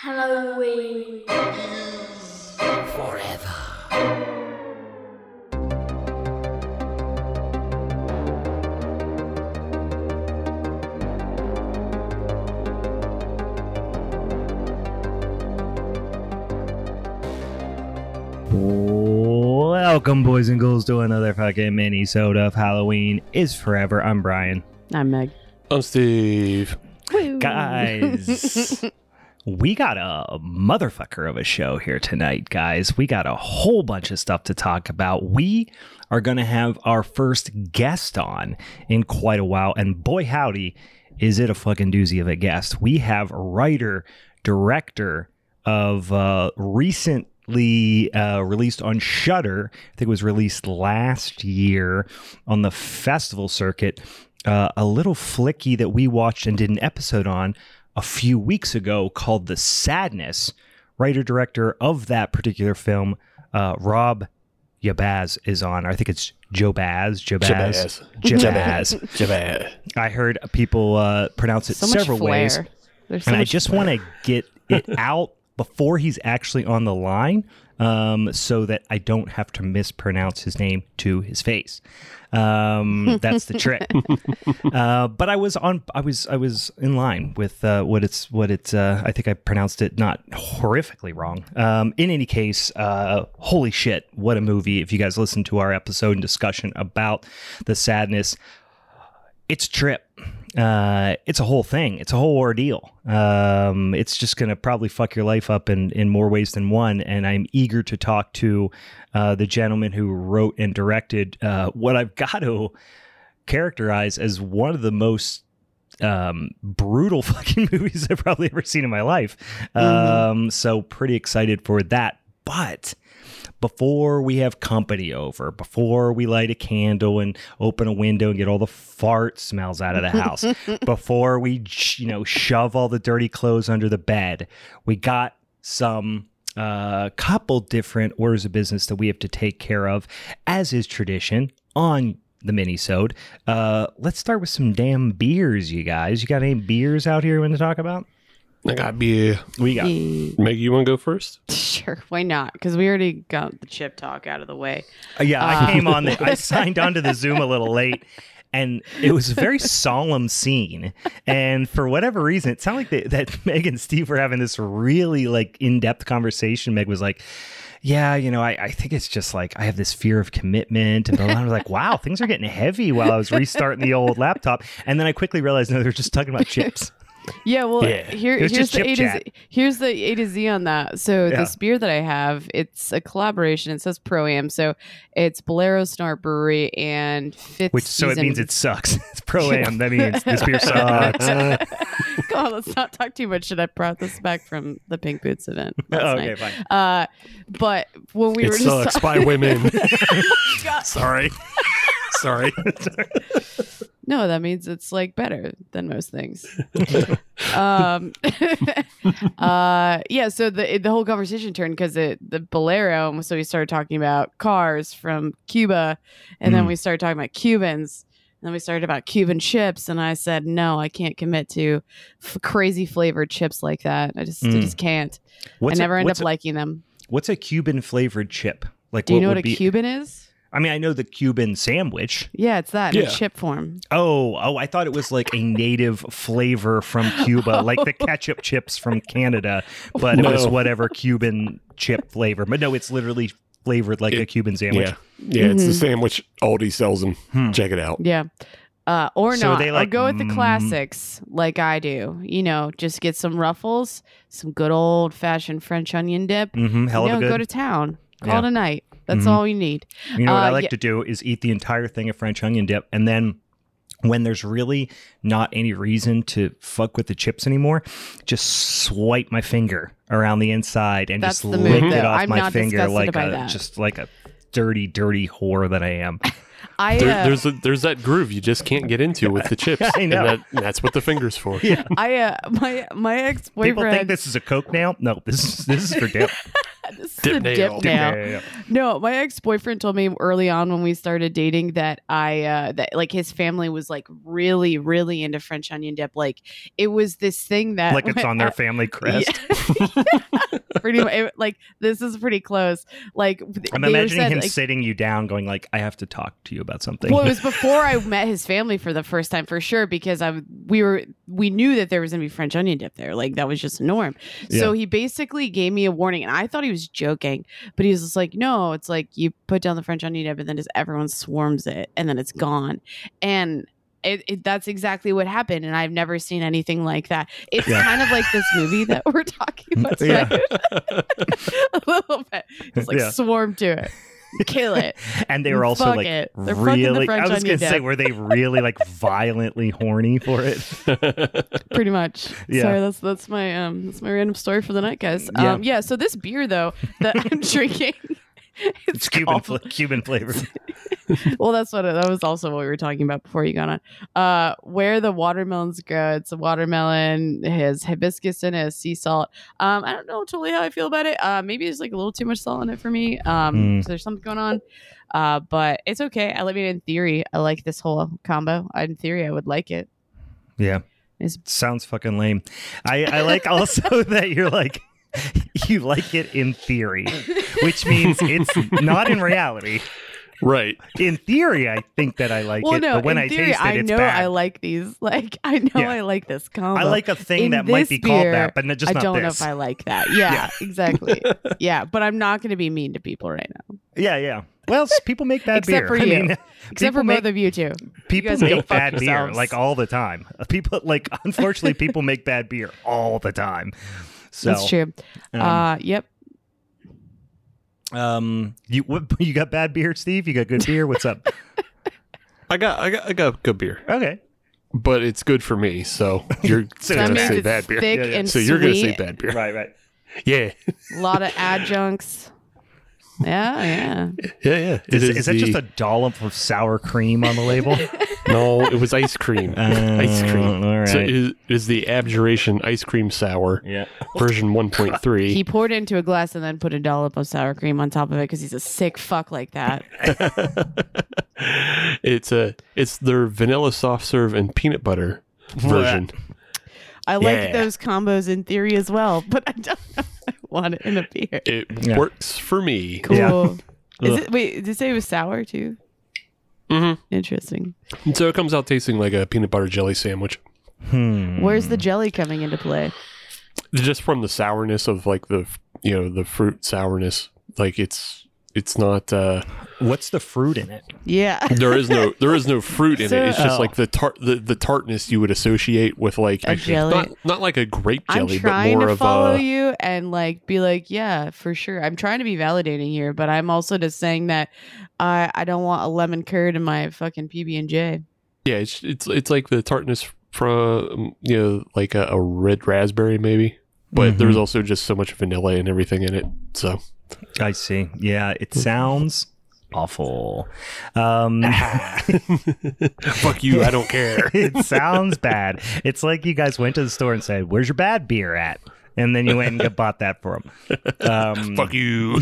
Halloween. Is forever. Welcome, boys and girls, to another fucking mini soda of Halloween is forever. I'm Brian. I'm Meg. I'm Steve. Guys, we got a motherfucker of a show here tonight, guys. We got a whole bunch of stuff to talk about. We are going to have our first guest on in quite a while, and boy, howdy, is it a fucking doozy of a guest. We have writer, director of uh, recently uh, released on Shudder. I think it was released last year on the festival circuit. Uh, a little flicky that we watched and did an episode on a few weeks ago called The Sadness. Writer director of that particular film, uh, Rob Yabaz, is on. I think it's Joe Baz. Jabbaz. Jabbaz. Jabbaz. Jabbaz. I heard people uh, pronounce it So much several flair. ways There's so and I just want to get it out before he's actually on the line, um, so that I don't have to mispronounce his name to his face. Um, that's the trick. uh, but I was on. I was. I was in line with uh, what it's. What it's. Uh, I think I pronounced it not horrifically wrong. Um, in any case, uh, holy shit! What a movie! If you guys listen to our episode and discussion about the sadness, it's a trip. Uh, it's a whole thing. It's a whole ordeal. Um, it's just going to probably fuck your life up in, in more ways than one. And I'm eager to talk to uh, the gentleman who wrote and directed uh, what I've got to characterize as one of the most um, brutal fucking movies I've probably ever seen in my life. Um, so pretty excited for that. But before we have company over, before we light a candle and open a window and get all the fart smells out of the house, before we, you know, shove all the dirty clothes under the bed, we got some uh, couple different orders of business that we have to take care of, as is tradition on the mini-sode. Uh, let's start with some damn beers, you guys. You got any beers out here you want to talk about? I got beer. We got Meg, you want to go first? Sure, why not? Because we already got the chip talk out of the way. Uh, yeah, I Uh, came on the I signed onto the Zoom a little late and it was a very solemn scene. And for whatever reason, it sounded like that, that Meg and Steve were having this really like in-depth conversation. Meg was like, yeah, you know, I, I think it's just like I have this fear of commitment. And. I was like, wow, things are getting heavy while I was restarting the old laptop. And then I quickly realized, no, they're just talking about chips. Yeah, well, Yeah. here here's the A to. Z. Here's the A to Z on that. So Yeah. this beer that I have, it's a collaboration. It says Pro Am, so it's Bolero Snort Brewery and fifth Which so it means it sucks. It's pro am. That means this beer sucks. Come on, let's not talk too much. Should I brought this back from the Pink Boots event? Oh, okay, night. fine. Uh, but when we it were sucks just by women. God. Sorry. Sorry. No, that means it's like better than most things. um, uh, yeah. So the the whole conversation turned because it the Bolero. So we started talking about cars from Cuba, and then Mm. we started talking about Cubans. And then we started about Cuban chips, and I said, "No, I can't commit to f- crazy flavored chips like that. I just, I Mm. just can't. What's I a- never end up a- liking them. What's a Cuban flavored chip? Like, Do you know would what a be- Cuban is? I mean, I know the Cuban sandwich. Yeah, it's that in Yeah. chip form. Oh, oh, I thought it was like a native flavor from Cuba, like the ketchup chips from Canada, but it was whatever Cuban chip flavor. But no, it's literally flavored like a Cuban sandwich. Yeah. Yeah, it's the Mhm. sandwich Aldi sells them. Hmm. Check it out. Yeah. Uh, or So not. they, or like, go with the mm, classics like I do. You know, just get some ruffles, some good old fashioned French onion dip. Mm-hmm. Hell you of know, a go to town. Call Yeah. it a night. That's Mhm. all you need. you know what I uh, like yeah. to do is eat the entire thing of French onion dip, and then when there's really not any reason to fuck with the chips anymore, just swipe my finger around the inside and That's just the lick move, it though. off I'm my not finger like a that. just like a dirty, dirty whore that I am. I There, uh, there's a, there's that groove you just can't get into with the chips. I know. And that, that's what the finger's for. yeah. I uh, my my ex boyfriend. People think this is a Coke now. No, this is this is for dip. this is Dip a nail. dip Dip now. Yeah, yeah, yeah. No, my ex boyfriend told me early on when we started dating that I uh that like his family was like really really into French onion dip. Like it was this thing that Like it's on their family crest. pretty much it- like this is pretty close. Like I'm imagining said, him like, sitting you down, going like, "I have to talk to you about something." well, it was before I met his family for the first time for sure because I we were we knew that there was gonna be French onion dip there. Like that was just a norm. So he basically gave me a warning, and I thought he was joking, but he was just like, "No, it's like you put down the French onion dip, and then just everyone swarms it, and then it's gone." And it, it, that's exactly what happened, and I've never seen anything like that. It's Yeah. kind of like this movie that we're talking mm, about. Yeah. a little bit. It's like Yeah. swarm to it, kill it. and they were also Fuck like it. They're fucking the really. I was gonna say, were they really like violently horny for it? pretty much. Yeah. Sorry, that's that's my um that's my random story for the night, guys. Yeah. Um, yeah. So this beer though that I'm drinking, It's Cuban, called- fla- Cuban flavor. well, that's what it, that was also what we were talking about before you got on. Uh, where the watermelons grow. It's a watermelon. It has hibiscus in it, has sea salt. Um, I don't know totally how I feel about it. Uh, maybe there's like a little too much salt in it for me. Um, Mm. so there's something going on. Uh, but it's okay. I mean, in theory, I like this whole combo. In theory, I would like it. Yeah, It's- sounds fucking lame. I I like also that you're like. You like it in theory, which means it's not in reality. Right. In theory, I think that I like well, it, no. but when in I theory, taste it, I it's know bad. I like these. Like I know Yeah. I like this combo. I like a thing In that might this be called that, but no- just I not don't know if I like that. Yeah, Yeah. exactly. yeah, but I'm not going to be mean to people right now, Yeah, yeah. Well, people make bad beer. Except beer. for I you. mean, except for make both of you two. people guys can go make fuck bad beer like all the time. People like unfortunately people make bad beer all the time. So That's true. Um, uh, yep. Um, you what, you got bad beer, Steve? You got good beer? What's up? I got I got I got good beer, Okay. but it's good for me. So you're So gonna say bad beer. thick Yeah, yeah. and So you're gonna say bad beer. Right, right. Yeah, A lot of adjuncts. Yeah, yeah. yeah, yeah. It Is, is, is that the- just a dollop of sour cream on the label? no? It was ice cream. ice cream. Uh, all right. So it is, it is the Abjuration Ice Cream Sour yeah. version 1.3. He poured it into a glass and then put a dollop of sour cream on top of it because he's a sick fuck like that. it's a it's their vanilla soft serve and peanut butter version. I like Yeah. those combos in theory as well, but I don't know if I want it in a beer. It Yeah. works for me. Cool. Yeah. Is it wait, did you say it was sour too? hmm Interesting. So it comes out tasting like a peanut butter jelly sandwich, Hmm. Where's the jelly coming into play? just from the sourness of like the you know the fruit sourness. Like it's it's not uh What's the fruit in it? Yeah. there is no there is no fruit in So- it. It's just Oh. like the tart the, the tartness you would associate with like A jelly. not not like a grape jelly I'm jelly, but trying more to of follow a you and like be like, yeah, for sure. I'm trying to be validating here, but I'm also just saying that I I don't want a lemon curd in my fucking PB and J. yeah. It's it's it's like the tartness from you know like a, a red raspberry maybe, but Mhm. there's also just so much vanilla and everything in it. So I see. Yeah, it sounds awful. Um, fuck you, I don't care. it sounds bad. It's like you guys went to the store and said, "Where's your bad beer at?" And then you went and bought that for them. Um, fuck you.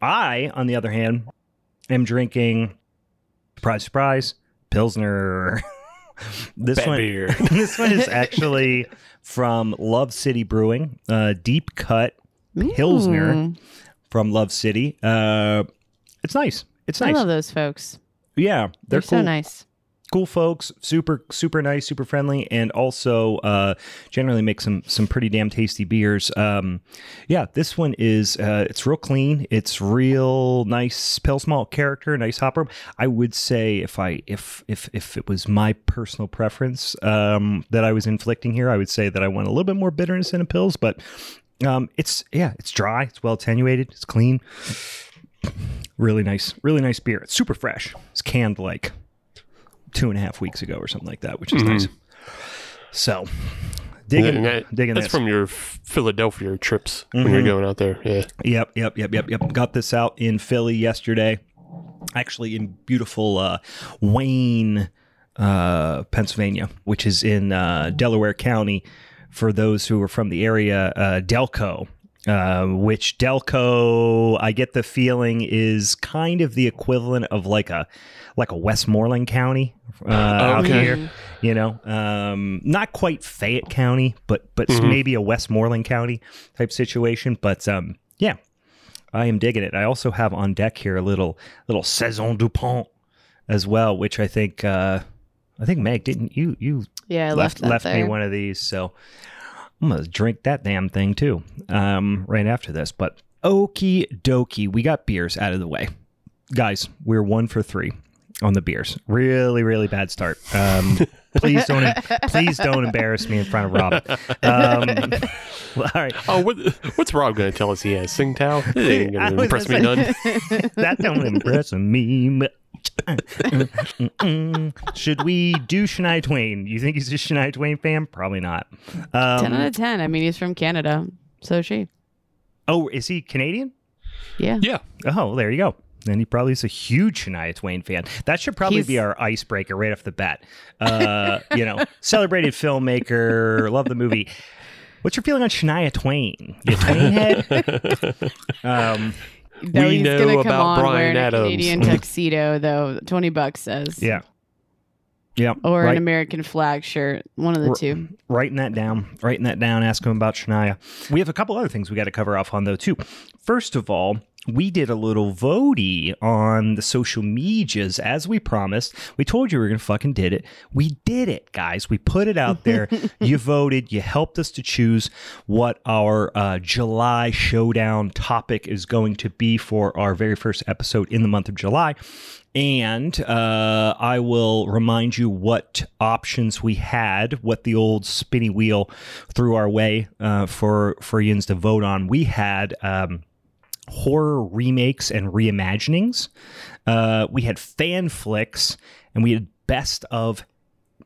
I, on the other hand, am drinking. Surprise, surprise, Pilsner. this Bad one, beer. this one is actually from Love City Brewing, uh, deep cut Pilsner from Love City. Uh, it's nice. It's nice. I love those folks. Yeah, They're, they're, so nice. Cool folks, super super nice, super friendly, and also uh, generally make some some pretty damn tasty beers. Um, yeah, this one is uh, it's real clean. It's real nice pale malt character, nice hopper. I would say if I if if if it was my personal preference um, that I was inflicting here, I would say that I want a little bit more bitterness in a pills, but um, it's yeah, it's dry, it's well attenuated, it's clean. Really nice, really nice beer. It's super fresh. It's canned like two and a half weeks ago or something like that, which is nice. So, digging, that- digging that's this. from your Philadelphia trips when you're Mhm. going out there. Yeah. Yep, yep, yep, yep, yep. Got this out in Philly yesterday. Actually, in beautiful uh, Wayne, uh, Pennsylvania, which is in uh, Delaware County. For those who are from the area, uh, Delco uh, which Delco, I get the feeling is kind of the equivalent of like a like a Westmoreland County uh, out Okay. here. You know, um, not quite Fayette County, but but Mhm. maybe a Westmoreland County type situation. But um, yeah, I am digging it. I also have on deck here a little little Saison Dupont as well, which I think uh, I think Meg didn't you you Yeah, I left left left me one of these, so I'm gonna drink that damn thing too. Um, right after this, but okie dokie, we got beers out of the way, guys. We're one for three on the beers. Really, really bad start. Um, please don't please don't embarrass me in front of Rob. Um, all right, Oh, what, what's Rob going to tell us he has? Tsingtao? It ain't I going to was impress me gonna none. that don't impress me. much. Should we do Shania Twain? You think he's a Shania Twain fan? Probably not. Um, ten out of ten. I mean, he's from Canada, so is she. Oh, is he Canadian? Yeah. Yeah. Oh, there you go. Then he probably is a huge Shania Twain fan. That should probably He's- be our icebreaker right off the bat. Uh, you know, celebrated filmmaker, love the movie. What's your feeling on Shania Twain? You a Twain head? Um, Though We he's know gonna come about on Bryan wearing Adams. a Canadian tuxedo, though. Twenty bucks says. yeah. Yeah. Or right, an American flag shirt. One of the R- two. writing that down. Writing that down. Ask him about Shania. We have a couple other things we got to cover off on, though, too. First of all, we did a little votey on the social medias as we promised. We told you we were going to fucking did it. We did it, guys. We put it out there. you voted. You helped us to choose what our uh, July showdown topic is going to be for our very first episode in the month of July. And uh, I will remind you what options we had, what the old spinny wheel threw our way uh, for for Yins to vote on. We had um, horror remakes and reimaginings. Uh, we had fan flicks, and we had best of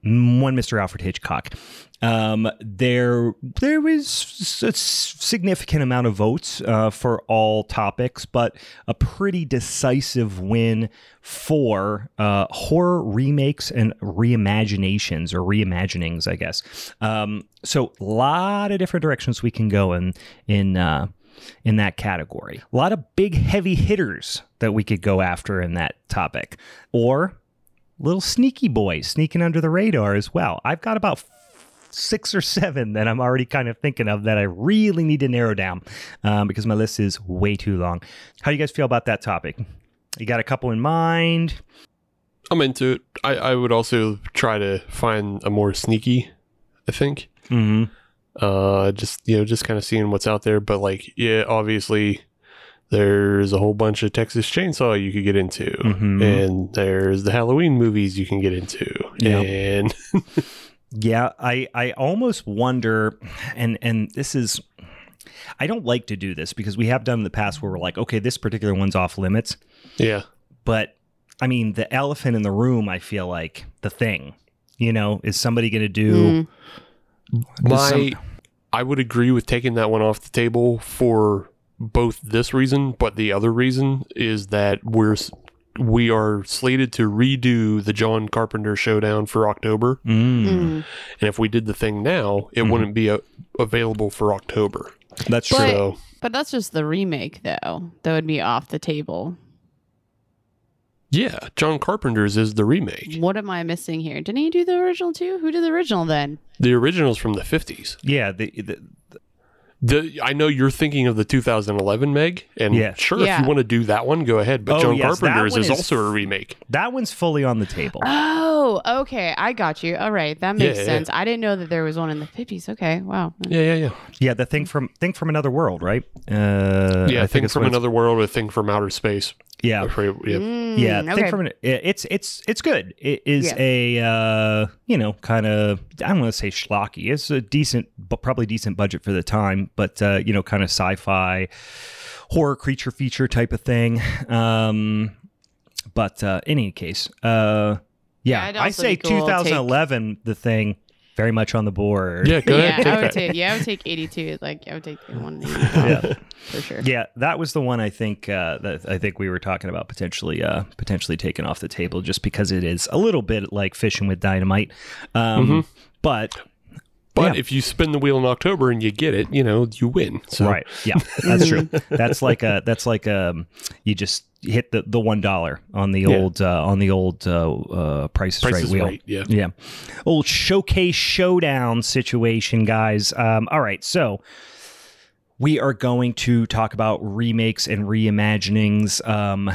one Mr. Alfred Hitchcock. Um, there, there was a significant amount of votes uh, for all topics, but a pretty decisive win for uh, horror remakes and reimaginations or reimaginings, I guess. Um, so, a lot of different directions we can go in in uh, in that category. A lot of big heavy hitters that we could go after in that topic, or little sneaky boys sneaking under the radar as well. I've got about six or seven that I'm already kind of thinking of that I really need to narrow down um, because my list is way too long. How do you guys feel about that topic? You got a couple in mind? I'm into it. I, I would also try to find a more sneaky, I think. Mm-hmm. Uh, just, you know, just kind of seeing what's out there. But, like, yeah, obviously, there's a whole bunch of Texas Chainsaw you could get into. Mhm. And there's the Halloween movies you can get into. Yeah. And Yeah, I I almost wonder, and and this is. I don't like to do this because we have done in the past where we're like, okay, this particular one's off limits. yeah. But I mean, the elephant in the room, I feel like the thing, you know, is somebody going to do Mm. My, some- I would agree with taking that one off the table for both this reason, but the other reason is that we're we are slated to redo the John Carpenter showdown for October, Mm, Mm. and if we did the thing now, it Mhm. wouldn't be a, available for October. That's But- true. So But that's just the remake, though. That would be off the table. Yeah, John Carpenter's is the remake. What am I missing here? Didn't he do the original too? Who did the original then? The original's from the fifties. Yeah, the, the The I know you're thinking of the 2011 Meg, and Yeah. sure, if you want to do that one, go ahead. But Oh, John yes, Carpenter's is, is- also a remake. that one's fully on the table. Oh, okay. I got you. All right. That makes Yeah, yeah. sense. I didn't know that there was one in the 50s. Okay. Wow. Yeah, yeah, yeah. Yeah, the thing from thing from another world, right? Uh, yeah, I think it's from another world, a thing from outer space. Yeah, Afraid- yeah. Mm, yeah. okay. Think from an, it- it's it's it's good. It is Yeah. a uh, you know kind of I don't want to say schlocky. It's a decent, but probably decent budget for the time, but uh, you know kind of sci-fi horror creature feature type of thing. Um, but uh, in any case, uh, Yeah, yeah, I'd I also say cool, 2011, the thing, very much on the board. Yeah, go yeah. I would that. take. Yeah, I would take 82. Like I would take the one Yeah. for sure. Yeah, that was the one I think uh, that I think we were talking about potentially uh, potentially taking off the table just because it is a little bit like fishing with dynamite. Um, Mhm. But But Yeah. if you spin the wheel in October and you get it, you know, you win. So Right. Yeah, that's true. That's like a that's like um you just hit the, the one dollar on the Yeah. old uh, on the old uh, uh, price is right wheel. right. Yeah. Yeah. Old showcase showdown situation, guys. Um, all right. So we are going to talk about remakes and reimaginings um,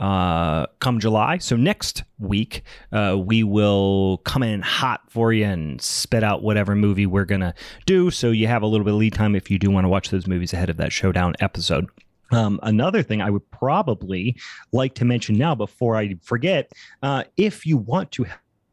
uh, come July. So next week, uh, we will come in hot for you and spit out whatever movie we're going to do. So you have a little bit of lead time if you do want to watch those movies ahead of that showdown episode. Um, another thing I would probably like to mention now before I forget, uh, if you want to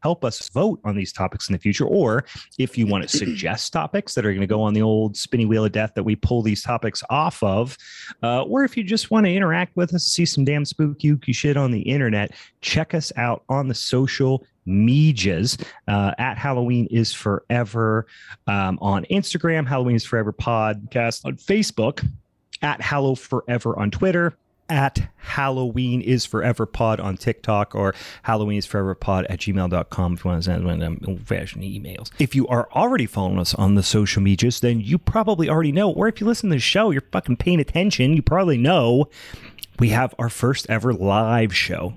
help us vote on these topics in the future, or if you want to suggest topics that are going to go on the old spinning wheel of death that we pull these topics off of, uh, or if you just want to interact with us, see some damn spooky ooky shit on the internet, check us out on the social medias uh, at Halloween is Forever um, on Instagram, Halloween is Forever podcast on Facebook, at Hallow Forever on Twitter at Halloween is Forever Pod on TikTok or Halloween is Forever Pod at gmail.com if you want to send them old fashioned emails. If you are already following us on the social medias, then you probably already know, or if you listen to the show, you're fucking paying attention, you probably know we have our first ever live show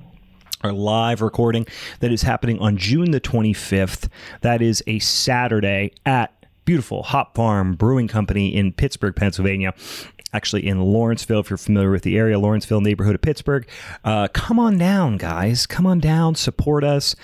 our live recording that is happening on June the 25th. That is a Saturday at beautiful Hop Farm Brewing Company in Pittsburgh, Pennsylvania. Actually, in Lawrenceville, if you're familiar with the area, Lawrenceville neighborhood of Pittsburgh. Uh, come on down, guys. Come on down, support us.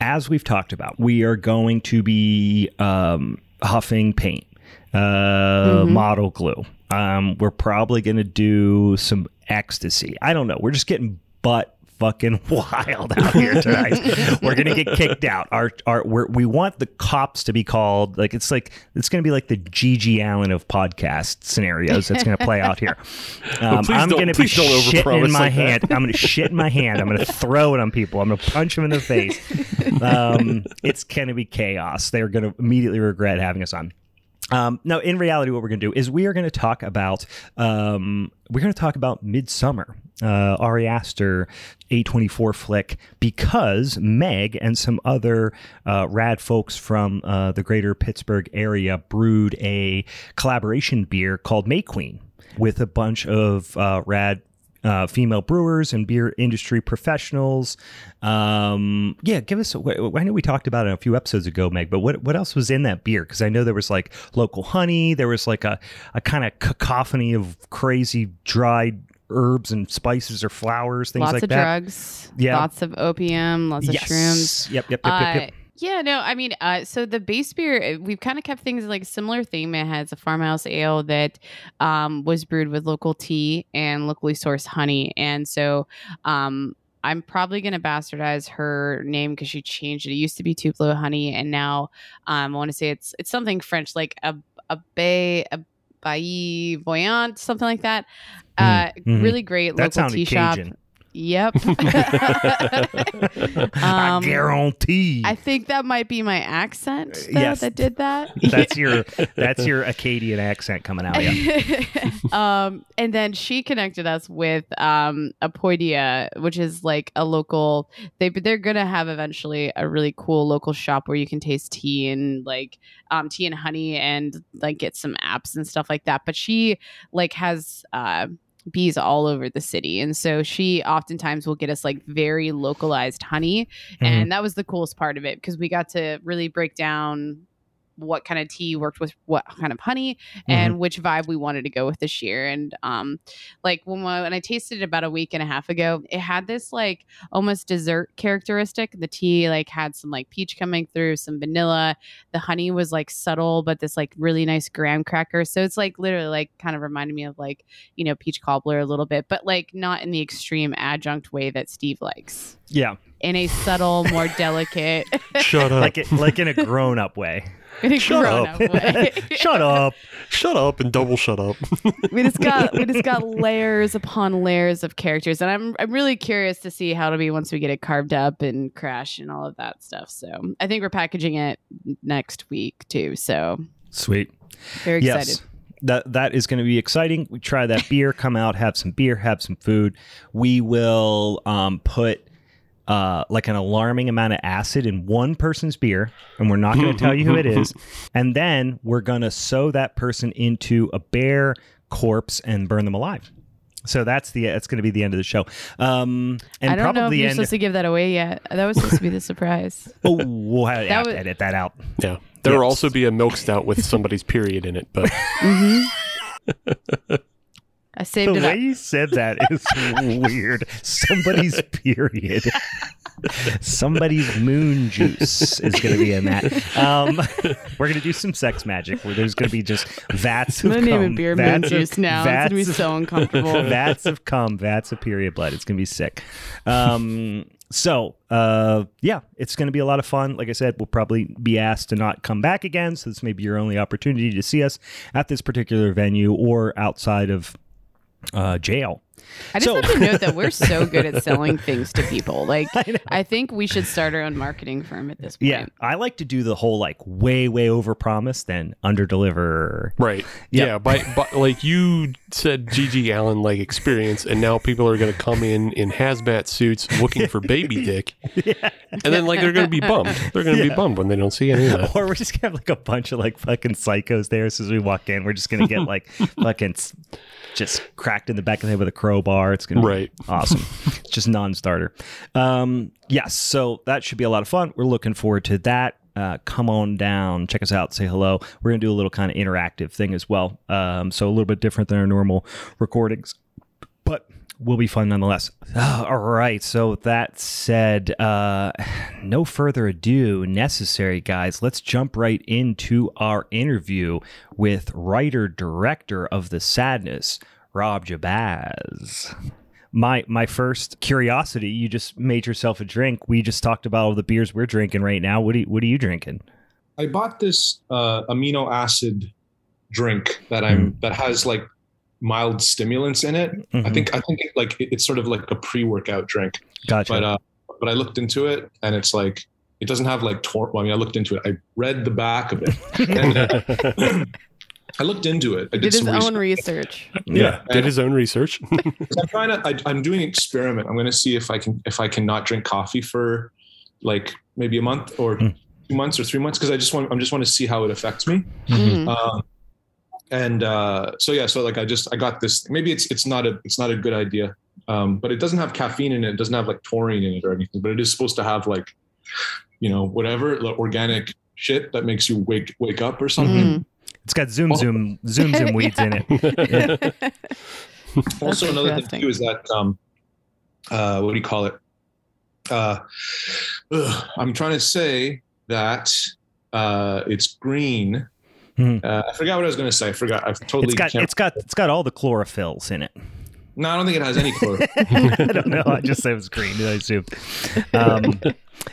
As we've talked about, we are going to be um, huffing paint, uh, model glue. Um, we're probably going to do some ecstasy. I don't know. We're just getting butt fucking wild out here tonight. we're gonna get kicked out. Our our we're, we want the cops to be called like it's like it's gonna be like the GG Allin of podcast scenarios that's gonna play out here. Um, please I'm gonna be shitting in my like that. hand. I'm gonna shit in my hand. I'm gonna throw it on people. I'm gonna punch them in the face. Um, it's gonna be chaos. They're gonna immediately regret having us on. Um, no, in reality, what we're going to do is we are going to talk about um, we're going to talk about Midsommar, uh, Ari Aster, A24 flick, because Meg and some other uh, rad folks from uh, the greater Pittsburgh area brewed a collaboration beer called May Queen with a bunch of uh, rad uh, female brewers and beer industry professionals. Um, yeah, give us. I know we talked about it a few episodes ago, Meg. But what what else was in that beer? Because I know there was like local honey. There was like a a kind of cacophony of crazy dried herbs and spices or flowers, things lots like of drugs. Yeah. Lots of opium. Lots of shrooms. Yep. Yep. Yep. Yep. Uh, yep. Yeah, no, I mean, uh, so the base beer, uh, we've kind of kept things like similar theme. It has a farmhouse ale that um, was brewed with local tea and locally sourced honey. And so um, I'm probably going to bastardize her name because she changed it. It used to be Tupelo Honey, and now um, I want to say it's it's something French, like a, a bay, a Bailly Voyant, something like that. Uh, mhm. Really great That local tea sounded shop. Yep. I Um, guarantee. I think that might be my accent though, Yes. that did that. that's your that's your Acadian accent coming out. Yeah. um, and then she connected us with um, Apoidia, which is like a local. They they're gonna have eventually a really cool local shop where you can taste tea and like um, tea and honey and like get some apps and stuff like that. But she like has. Uh, bees all over the city and so she oftentimes will get us like very localized honey Mhm. and that was the coolest part of it because we got to really break down what kind of tea worked with what kind of honey and which vibe we wanted to go with this year. And um like when, when i tasted it about a week and a half ago it had this like almost dessert characteristic. The tea like had some like peach coming through some vanilla. The honey was like subtle but this like really nice graham cracker. So it's like literally like kind of reminded me of like you know peach cobbler a little bit but like not in the extreme adjunct way that steve likes. Yeah. In a subtle more delicate Shut up. Like it, like in a grown up way. in a Shut grown-up up. way. Shut up. Shut up and double shut up. we just got we just got layers upon layers of characters and i'm i'm really curious to see how it'll be once we get it carved up and crash and all of that stuff so i think we're packaging it next week too so Sweet. very excited Yes. That that is going to be exciting. We try that beer, come out, have some beer, have some food. We will um, put uh, like an alarming amount of acid in one person's beer, and we're not going to tell you who it is. And then we're going to sew that person into a bear corpse and burn them alive. So that's the that's going to be the end of the show. Um, and I don't probably know if you're end. supposed to give that away yet. That was supposed to be the surprise. oh, we'll have, have was- to edit that out. Yeah. There will also be a milk stout with somebody's period in it, but hmm I saved The way up. you said that is weird. Somebody's period. Somebody's moon juice is going to be in that. Um, we're going to do some sex magic where there's going to be just vats I'm of name cum, it beer moon of- juice now. It's gonna be so uncomfortable. vats of cum, vats of period blood. It's going to be sick. Um, so, uh, yeah, it's going to be a lot of fun. Like I said, we'll probably be asked to not come back again. So, this may be your only opportunity to see us at this particular venue or outside of uh, jail. I just So- have to note that we're so good at selling things to people. Like, I. I think we should start our own marketing firm at this point. Yeah, I like to do the whole like way, way over promise, then under deliver. right. Yeah. Yeah. By, by like you said, GG Allin like experience, and now people are going to come in in hazmat suits looking for baby dick, yeah. and then like they're going to be bummed. They're going to Yeah. be bummed when they don't see any of that. Or we're just gonna have like a bunch of like fucking psychos there. So as we walk in, we're just gonna get like fucking just cracked in the back of the head with a crowbar. It's gonna be Right. awesome. It's just non-starter. Um, yes, so that should be a lot of fun. We're looking forward to that. Uh, come on down, check us out, say hello. We're gonna do a little kind of interactive thing as well. Um, so a little bit different than our normal recordings, but will be fun nonetheless. All right. So that said, uh, no further ado necessary, guys. Let's jump right into our interview with writer director of the Sadness, Rob Jabbaz. My my first curiosity. You just made yourself a drink. We just talked about all the beers we're drinking right now. What are you, what are you drinking? I bought this uh, amino acid drink that I'm Hmm. that has like mild stimulants in it. I Mhm. think I think it, like it- it's sort of like a pre-workout drink. Gotcha. But uh, but I looked into it and it's like it doesn't have like tor- well, I mean I looked into it. I read the back of it. And, uh, I looked into it. I Did did, his some own research. research. Yeah. Did his own research. I'm trying to. I, I'm doing an experiment. I'm going to see if I can if I can not drink coffee for like maybe a month or Mm. two months or three months because I just want I just want to see how it affects me. Mhm. Mhm. Um, and uh, so yeah, so like I just I got this. Maybe it's it's not a it's not a good idea, um, but it doesn't have caffeine in it. It doesn't have like taurine in it or anything. But it is supposed to have like, you know, whatever like, organic shit that makes you wake wake up or something. Mhm. It's got zoom Oh. zoom zoom zoom weeds in it. Also, another thing too is that um, uh, what do you call it? Uh, ugh, I'm trying to say that uh, it's green. Mhm. Uh, I forgot what I was going to say. I forgot. I've totally. It's got can't- it's got it's got all the chlorophylls in it. no, I don't think it has any color. I don't know. I just said it was green. I assumed. Um,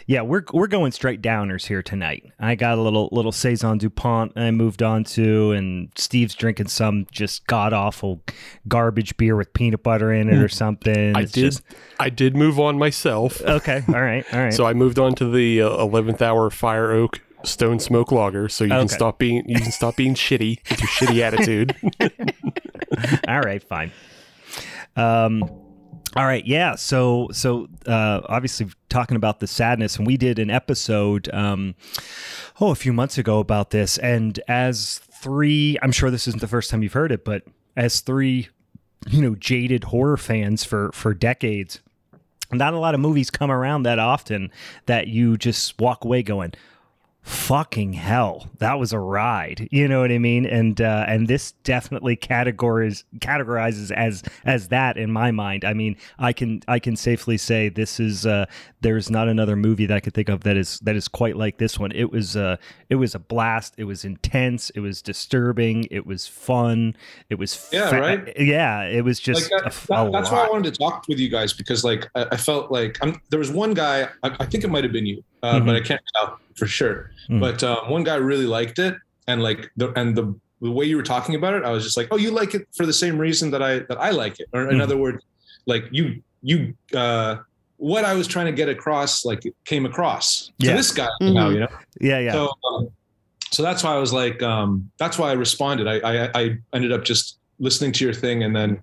yeah, we're we're going straight downers here tonight. I got a little little saison Dupont I moved on to, and Steve's drinking some just god awful garbage beer with peanut butter in it or something. I It's did. just- I did move on myself. okay. All right. All right. So I moved on to the uh, eleventh hour Fire Oak Stone Smoke Lager. So you Okay. can stop being you can stop being shitty with your shitty attitude. all right. Fine. Um. All right, yeah. So, so uh, obviously talking about the sadness, and we did an episode, um, oh, a few months ago about this. And as three, I'm sure this isn't the first time you've heard it, but as three, you know, jaded horror fans for for decades, not a lot of movies come around that often that you just walk away going, fucking hell. That was a ride. You know what i mean? And uh and this definitely categories categorizes as as that in my mind. I mean i can i can safely say this is uh there's not another movie that i could think of that is that is quite like this one. It was uh it was a blast. It was intense. It was disturbing. It was fun. It was Yeah, right? yeah it was just like a, that, that's why I wanted to talk with you guys because like I, I felt like I'm, there was one guy I, I think it might have been you uh, Mhm. but I can't tell for sure Mhm. but um, one guy really liked it and like the and the the way you were talking about it I was just like oh you like it for the same reason that I that I like it or in Mhm. other words like you you uh what I was trying to get across like came across to this guy now you know yeah yeah so, um, so that's why I was like, um, that's why I responded. I, I, I ended up just listening to your thing, and then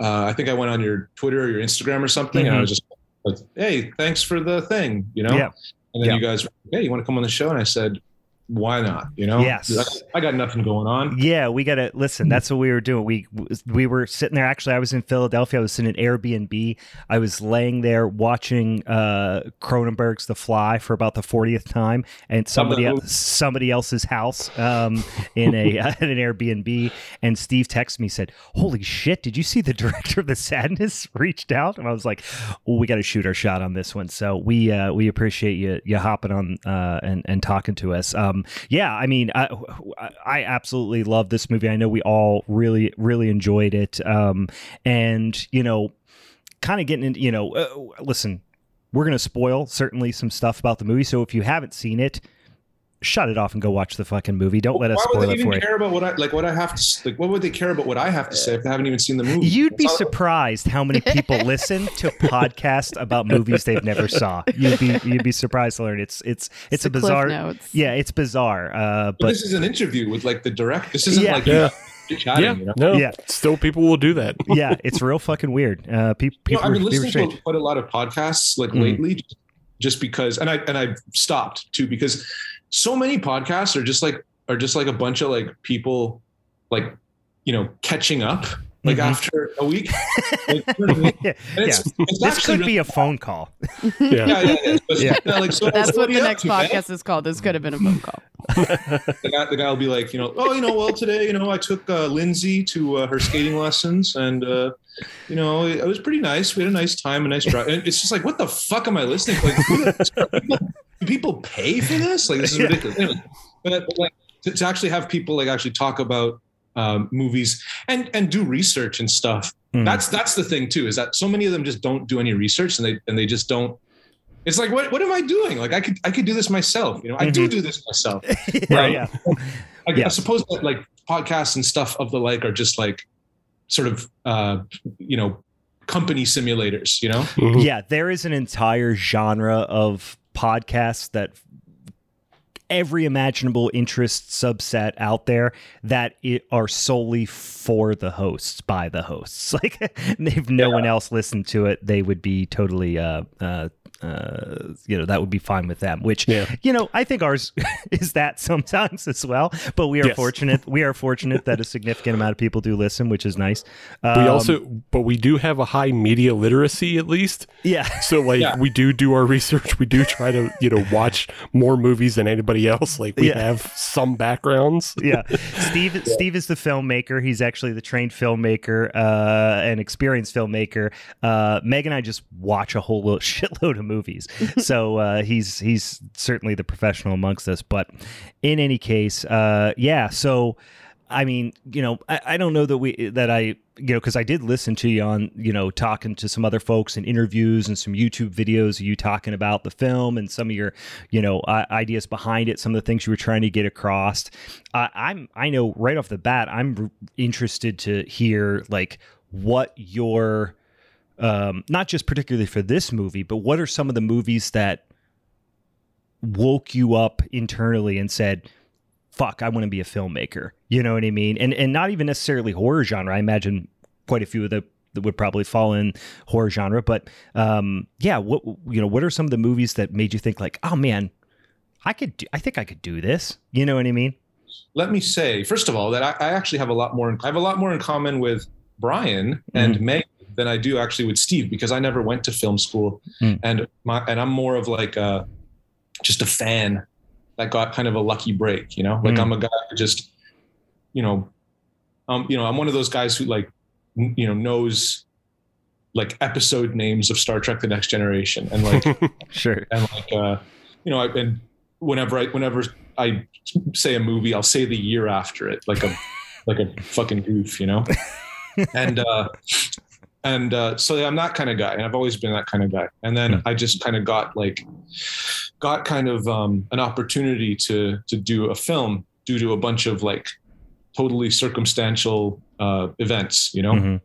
uh, I think I went on your Twitter or your Instagram or something, and I Mhm. was just like, hey, thanks for the thing, you know? Yeah. And then Yeah. you guys, hey, you want to come on the show? And I said, why not? You know? Yes. I, got nothing going on. Yeah, we gotta listen. That's what we were doing. We we were sitting there. Actually, I was in Philadelphia. I was in an Airbnb. I was laying there watching uh, Cronenberg's The Fly for about the fortieth time, and somebody el- somebody else's house um, in a uh, in an Airbnb. And Steve texted me said, "Holy shit! Did you see the director of The Sadness reached out?" And I was like, oh, "We got to shoot our shot on this one." So we uh, we appreciate you you hopping on uh, and and talking to us. Um, yeah, I mean, I, I absolutely love this movie. I know we all really, really enjoyed it. Um, and you know, kind of getting into, you know, uh, listen, we're gonna spoil certainly some stuff about the movie. So if you haven't seen it, shut it off and go watch the fucking movie. Don't let us spoil it even for you. care about what I like? What I have to like? What would they care about what I have to say if they haven't even seen the movie? You'd be surprised how many people listen to podcasts about movies they've never saw. You'd be you'd be surprised to learn it's it's it's, a bizarre. Notes. Yeah, it's bizarre. Uh, But but this is an interview with like the direct. This isn't Yeah. like Yeah. chatting. yeah, You know? no, Yeah. still people will do that. yeah, it's real fucking weird. Uh, pe- You know, people, I've been are- listening strange. to quite a lot of podcasts like Mhm. lately, just because, and I and I've stopped too because so many podcasts are just like are just like a bunch of like people like you know catching up like Mhm. after a week. Like, you know what I mean? yeah, it's, it's this actually could be a phone call. Yeah. yeah, yeah, yeah. Yeah. yeah, like, so That's what the next to, man? podcast is called. This could have been a phone call. the guy, the guy will be like, you know, oh, you know, well, today, you know, I took uh, Lindsay to uh, her skating lessons, and uh, you know, it, it was pretty nice. We had a nice time, a nice drive. And it's just like, what the fuck am I listening? to? Like, who people, do people pay for this? Like, this is Yeah. ridiculous. Anyway, but, but like to, to actually have people like actually talk about um, movies and and do research and stuff. Mm. That's that's the thing too, is that so many of them just don't do any research and they and they just don't. It's like, what what am I doing? Like, I could I could do this myself. You know, I do do this myself. yeah, Right. yeah. I, Yeah. I suppose that like podcasts and stuff of the like are just like sort of uh you know company simulators you know Mhm. yeah, there is an entire genre of podcasts that every imaginable interest subset out there that it are solely for the hosts by the hosts. Like if no one else listened to it, they would be totally uh uh uh, you know that would be fine with them. Which Yeah. you know I think ours is that sometimes as well. But we are Yes. fortunate. We are fortunate that a significant amount of people do listen, which is nice. We Um, also, but we do have a high media literacy at least. yeah. So like Yeah. we do do our research. We do try to you know watch more movies than anybody else. Like we Yeah. have some backgrounds. yeah. Steve Steve is the filmmaker. He's actually the trained filmmaker, uh, an experienced filmmaker. Uh, Meg and I just watch a whole lo- shitload of movies. so uh, he's he's certainly the professional amongst us. But in any case, uh, yeah. So I mean, you know, I, I don't know that we that I you know because I did listen to you on you know talking to some other folks and interviews and some YouTube videos of you talking about the film and some of your you know i- ideas behind it, some of the things you were trying to get across. Uh, I'm I know right off the bat I'm r- interested to hear like what your um, not just particularly for this movie, but what are some of the movies that woke you up internally and said, fuck, I want to be a filmmaker. You know what I mean? And and not even necessarily horror genre. I imagine quite a few of the that would probably fall in horror genre. But um, yeah, what you know, what are some of the movies that made you think like, oh man, I could, do, I think I could do this. You know what I mean? let me say first of all that I, I actually have a lot more i have a lot more in common with brian and meg than i do actually with steve because i never went to film school Mm. and my and i'm more of like a just a fan that got kind of a lucky break you know like Mm. i'm a guy who just you know um you know i'm one of those guys who like you know knows like episode names of star trek the next generation and like Sure. and like uh you know I, and whenever i whenever i say a movie i'll say the year after it like a like a fucking goof you know and uh and uh so i'm that kind of guy and i've always been that kind of guy and then i just kind of got like got kind of um an opportunity to to do a film due to a bunch of like totally circumstantial uh events you know Mhm.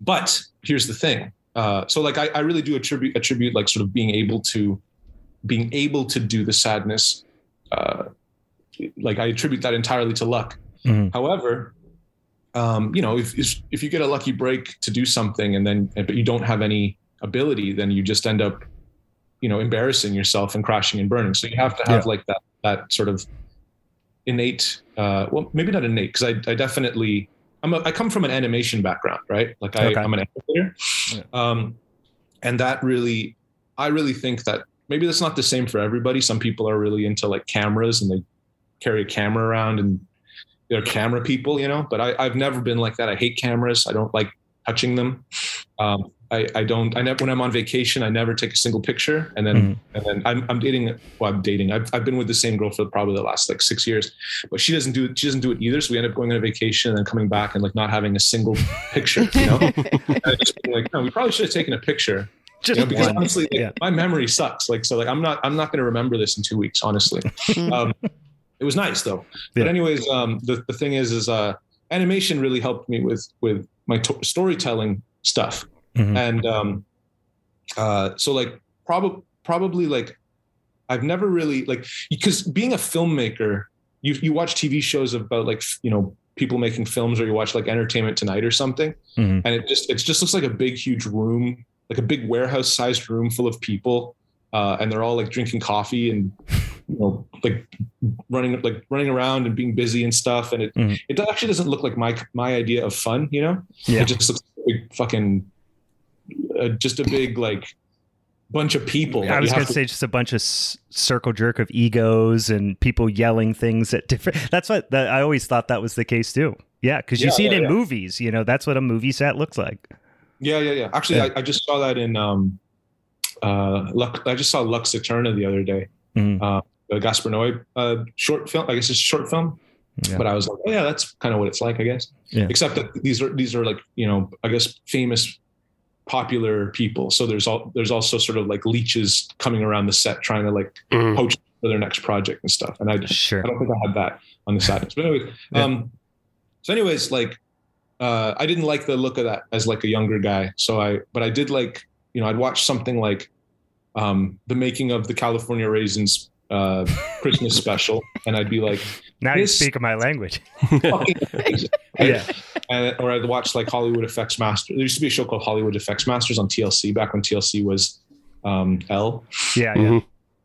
but here's the thing uh, so like I, I really do attribute attribute like sort of being able to being able to do the sadness uh, like i attribute that entirely to luck Mhm. however um, you know if, if if you get a lucky break to do something and then but you don't have any ability, then you just end up, you know, embarrassing yourself and crashing and burning. So you have to have Yeah. like that that sort of innate. Uh, well, maybe not innate because I, I definitely I'm a, I come from an animation background, right? Like I, Okay. I'm an animator, Yeah. um, and that really, I really think that maybe that's not the same for everybody. Some people are really into like cameras and they carry a camera around and they're camera people, you know. But I, I've never been like that. I hate cameras. I don't like touching them. Um, I, I don't. I never when I'm on vacation. I never take a single picture. And then Mhm. and then I'm, I'm dating. Well, I'm dating. I've, I've been with the same girl for probably the last like six years, but she doesn't do it. She doesn't do it either. So we end up going on a vacation and then coming back and like not having a single picture. You know, And just been like, no, we probably should have taken a picture. Just You know, because one. honestly, like, Yeah. my memory sucks. Like so, like I'm not. I'm not going to remember this in two weeks. Honestly, um, it was nice though. But anyways, um, the the thing is, is uh, animation really helped me with with my to- storytelling stuff Mhm. and um uh so like probably probably like i've never really like because being a filmmaker you you watch tv shows about like you know people making films or you watch like entertainment tonight or something Mhm. and it just it just looks like a big huge room like a big warehouse sized room full of people uh and they're all like drinking coffee and you know like running like running around and being busy and stuff and it Mhm. it actually doesn't look like my my idea of fun you know Yeah. it just looks like a big fucking uh, just a big like bunch of people. I was going to say just a bunch of s- circle jerk of egos and people yelling things at different. That's what that, I always thought that was the case too. Yeah, because you Yeah, see it in yeah. movies. You know, that's what a movie set looks like. Yeah, yeah, yeah. Actually, Yeah. I, I just saw that in um, uh, Lux, I just saw Lux Eterna the other day. Mhm. Uh, the Gaspar Noé uh, short film. I guess it's a short film. Yeah. But I was like, oh, yeah, that's kind of what it's like, I guess. Yeah. Except that these are these are like you know, I guess famous, popular people. So there's all there's also sort of like leeches coming around the set trying to like Mm. poach for their next project and stuff. And I just, Sure. I don't think I had that on the sadness. But anyways, Yeah. um, so anyways, like, uh, I didn't like the look of that as like a younger guy. So I, but I did like, you know, I'd watch something like, um, the making of the California Raisins uh, Christmas special, and I'd be like, Now you speak my language. fucking amazing. right? Yeah. And, or I'd watch like Hollywood Effects Masters. There used to be a show called Hollywood Effects Masters on TLC back when TLC was um, L Yeah. Yeah. Mhm.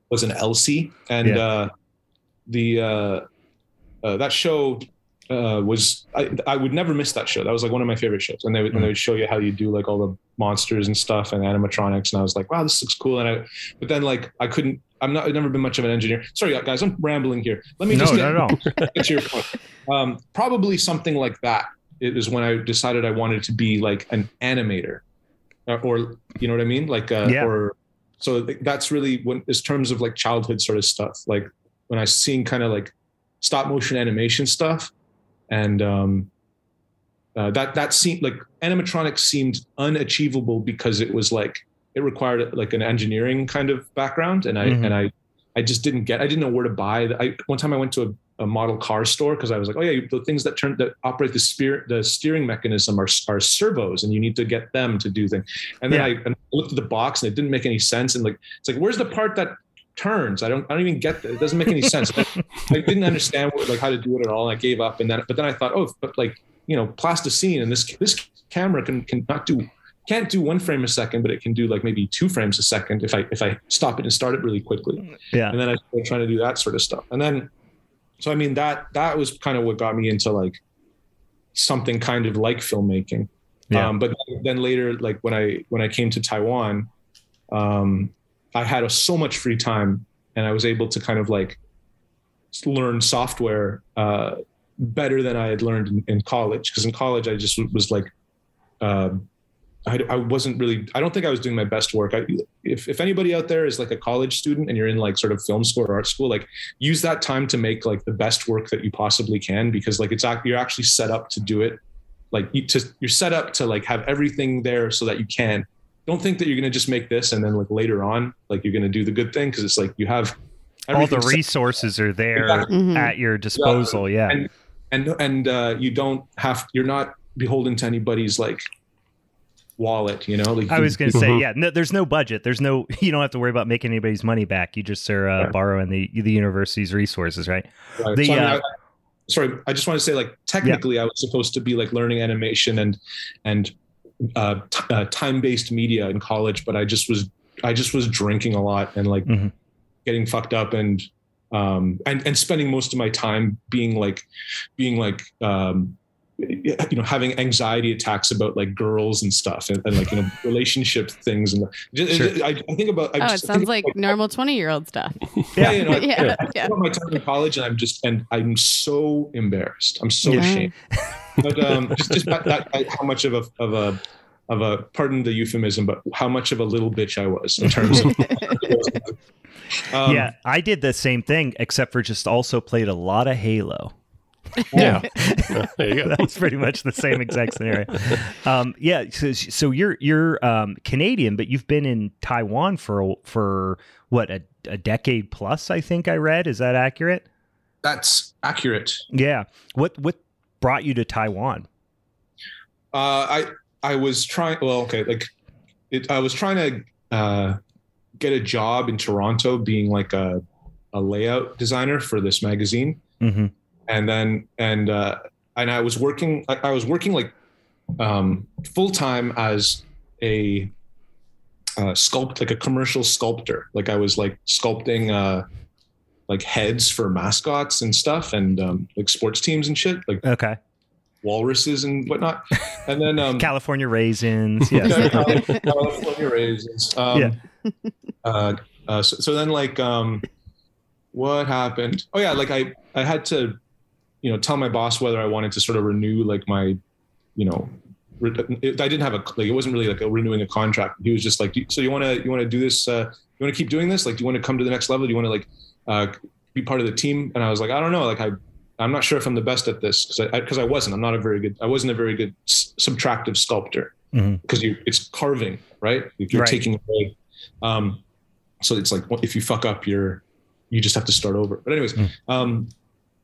was an LC, and Yeah. uh, the uh, uh, that show uh, was I, I would never miss that show. That was like one of my favorite shows, and they would, and they would show you how you do like all the monsters and stuff and animatronics, and I was like, wow, this looks cool. And I, but then like I couldn't. I'm not. I've never been much of an engineer. Sorry, guys, I'm rambling here. Let me No, just no, get, no. get to your point. Um, probably something like that. It is when I decided I wanted to be like an animator, uh, or you know what I mean, like uh, Yeah. or so that's really when in terms of like childhood sort of stuff. Like when I seen kind of like stop motion animation stuff, and um, uh, that that seemed like animatronics seemed unachievable because it was like it required like an engineering kind of background, and I Mhm. and I I just didn't get. I didn't know where to buy. the- I one time I went to a, a model car store because I was like, oh yeah, the things that turn that operate the spear the steering mechanism are are servos, and you need to get them to do things. And then Yeah. I, and I looked at the box and it didn't make any sense. And like it's like, where's the part that turns? I don't I don't even get that. It doesn't make any sense. I, I didn't understand what, like how to do it at all. And I gave up. And then but then I thought, oh, but like you know, plasticine and this this camera can can not do can't do one frame a second, but it can do like maybe two frames a second if I if I stop it and start it really quickly. Yeah. And then I started trying to do that sort of stuff. And then so I mean that that was kind of what got me into like something kind of like filmmaking. Yeah. Um, but then later, like when I when I came to Taiwan, um, I had a, so much free time, and I was able to kind of like learn software uh, better than I had learned in, in college. Because in college, I just was like, um, I, I wasn't really. I don't think I was doing my best work. I, if if anybody out there is like a college student and you're in like sort of film school or art school, like use that time to make like the best work that you possibly can because like it's ac- you're actually set up to do it like you to you're set up to like have everything there so that you can don't think that you're going to just make this and then like later on like you're going to do the good thing because it's like you have All the resources are there Exactly. Mhm. at your disposal. Yeah. and and and uh you don't have you're not beholden to anybody's like wallet you know like I was going to say, Mhm. yeah, no, there's no budget. There's no, you don't have to worry about making anybody's money back. You just are uh, Right. borrowing the the university's resources, right? Right. The, So, I mean, uh, I- sorry, I just want to say, like, technically, I was supposed to be like learning animation and and uh, t- uh, time-based media in college, but I just was I just was drinking a lot and like Mhm. getting fucked up and um and and spending most of my time being like being like um you know having anxiety attacks about like girls and stuff and, and like you know relationship things and just, Sure. I, I think about I Oh, it sounds think like about- normal 20 year old stuff. yeah, you know, I- Yeah, I think yeah. about my time in college and I'm just and I'm so embarrassed I'm so Yeah. ashamed but um just just that, that, how much of a of a of a pardon the euphemism but how much of a little bitch I was in terms of um, yeah, I did the same thing, except for just also played a lot of Halo. Yeah. there you go. That's pretty much the same exact scenario. Um, yeah, so, so you're you're um, Canadian, but you've been in Taiwan for for what a, a decade plus. I think I read. Is that accurate? that's accurate Yeah. What what brought you to Taiwan? Uh, I I was trying. Well, okay, like it, I was trying to uh, get a job in Toronto, being like a a layout designer for this magazine, hmm and then and uh, and I was working. I, I was working like um, full time as a uh, sculpt, like a commercial sculptor. Like I was like sculpting. Uh, like heads for mascots and stuff and um, like sports teams and shit like Okay. walruses and whatnot and then um California raisins. Yes. Yeah, California raisins. Um, Yeah. uh, uh, so, so then, like, um, what happened? Oh yeah, like I I had to, you know, tell my boss whether I wanted to sort of renew like my, you know, I didn't have a like it wasn't really like a renewing a contract. He was just like, so you want to you want to do this? Uh, you want to keep doing this? Like, do you want to come to the next level? Do you want to like uh, be part of the team? And I was like, I don't know. Like I. I'm not sure if I'm the best at this because I because I, wasn't. I'm not a very good. I wasn't a very good s- subtractive sculptor Mhm. because you it's carving, right? If you're Right. taking away. Um, so it's like if you fuck up, you're you just have to start over. But anyways, Mm. um,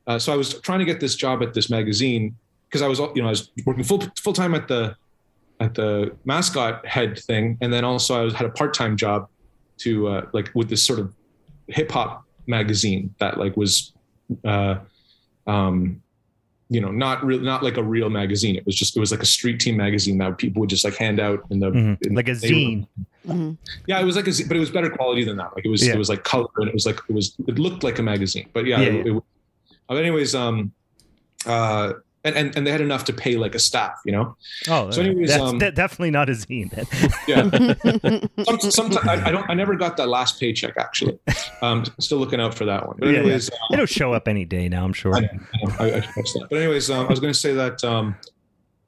uh, so I was trying to get this job at this magazine because I was you know I was working full full time at the at the mascot head thing, and then also I was had a part time job to uh, like with this sort of hip hop magazine that like was. Uh, um, you know, not really, not like a real magazine. It was just, it was like a street team magazine that people would just like hand out in the, Mhm. in Like a the zine. Mhm. yeah, it was like a, z- but it was better quality than that. Like it was, Yeah. it was like color and it was like, it was, it looked like a magazine. But yeah, Yeah, it, it, was- but anyways, um, uh, and, and and they had enough to pay like a staff, you know. Oh, So anyways, that's um, de- definitely not a zine. Then. Yeah. Some, sometimes I, I don't, I never got that last paycheck actually. Um, still looking out for that one. But Yeah, yeah. anyways, It'll show up any day now. I'm sure. I, know, I, I that. But anyways, um, I was going to say that um,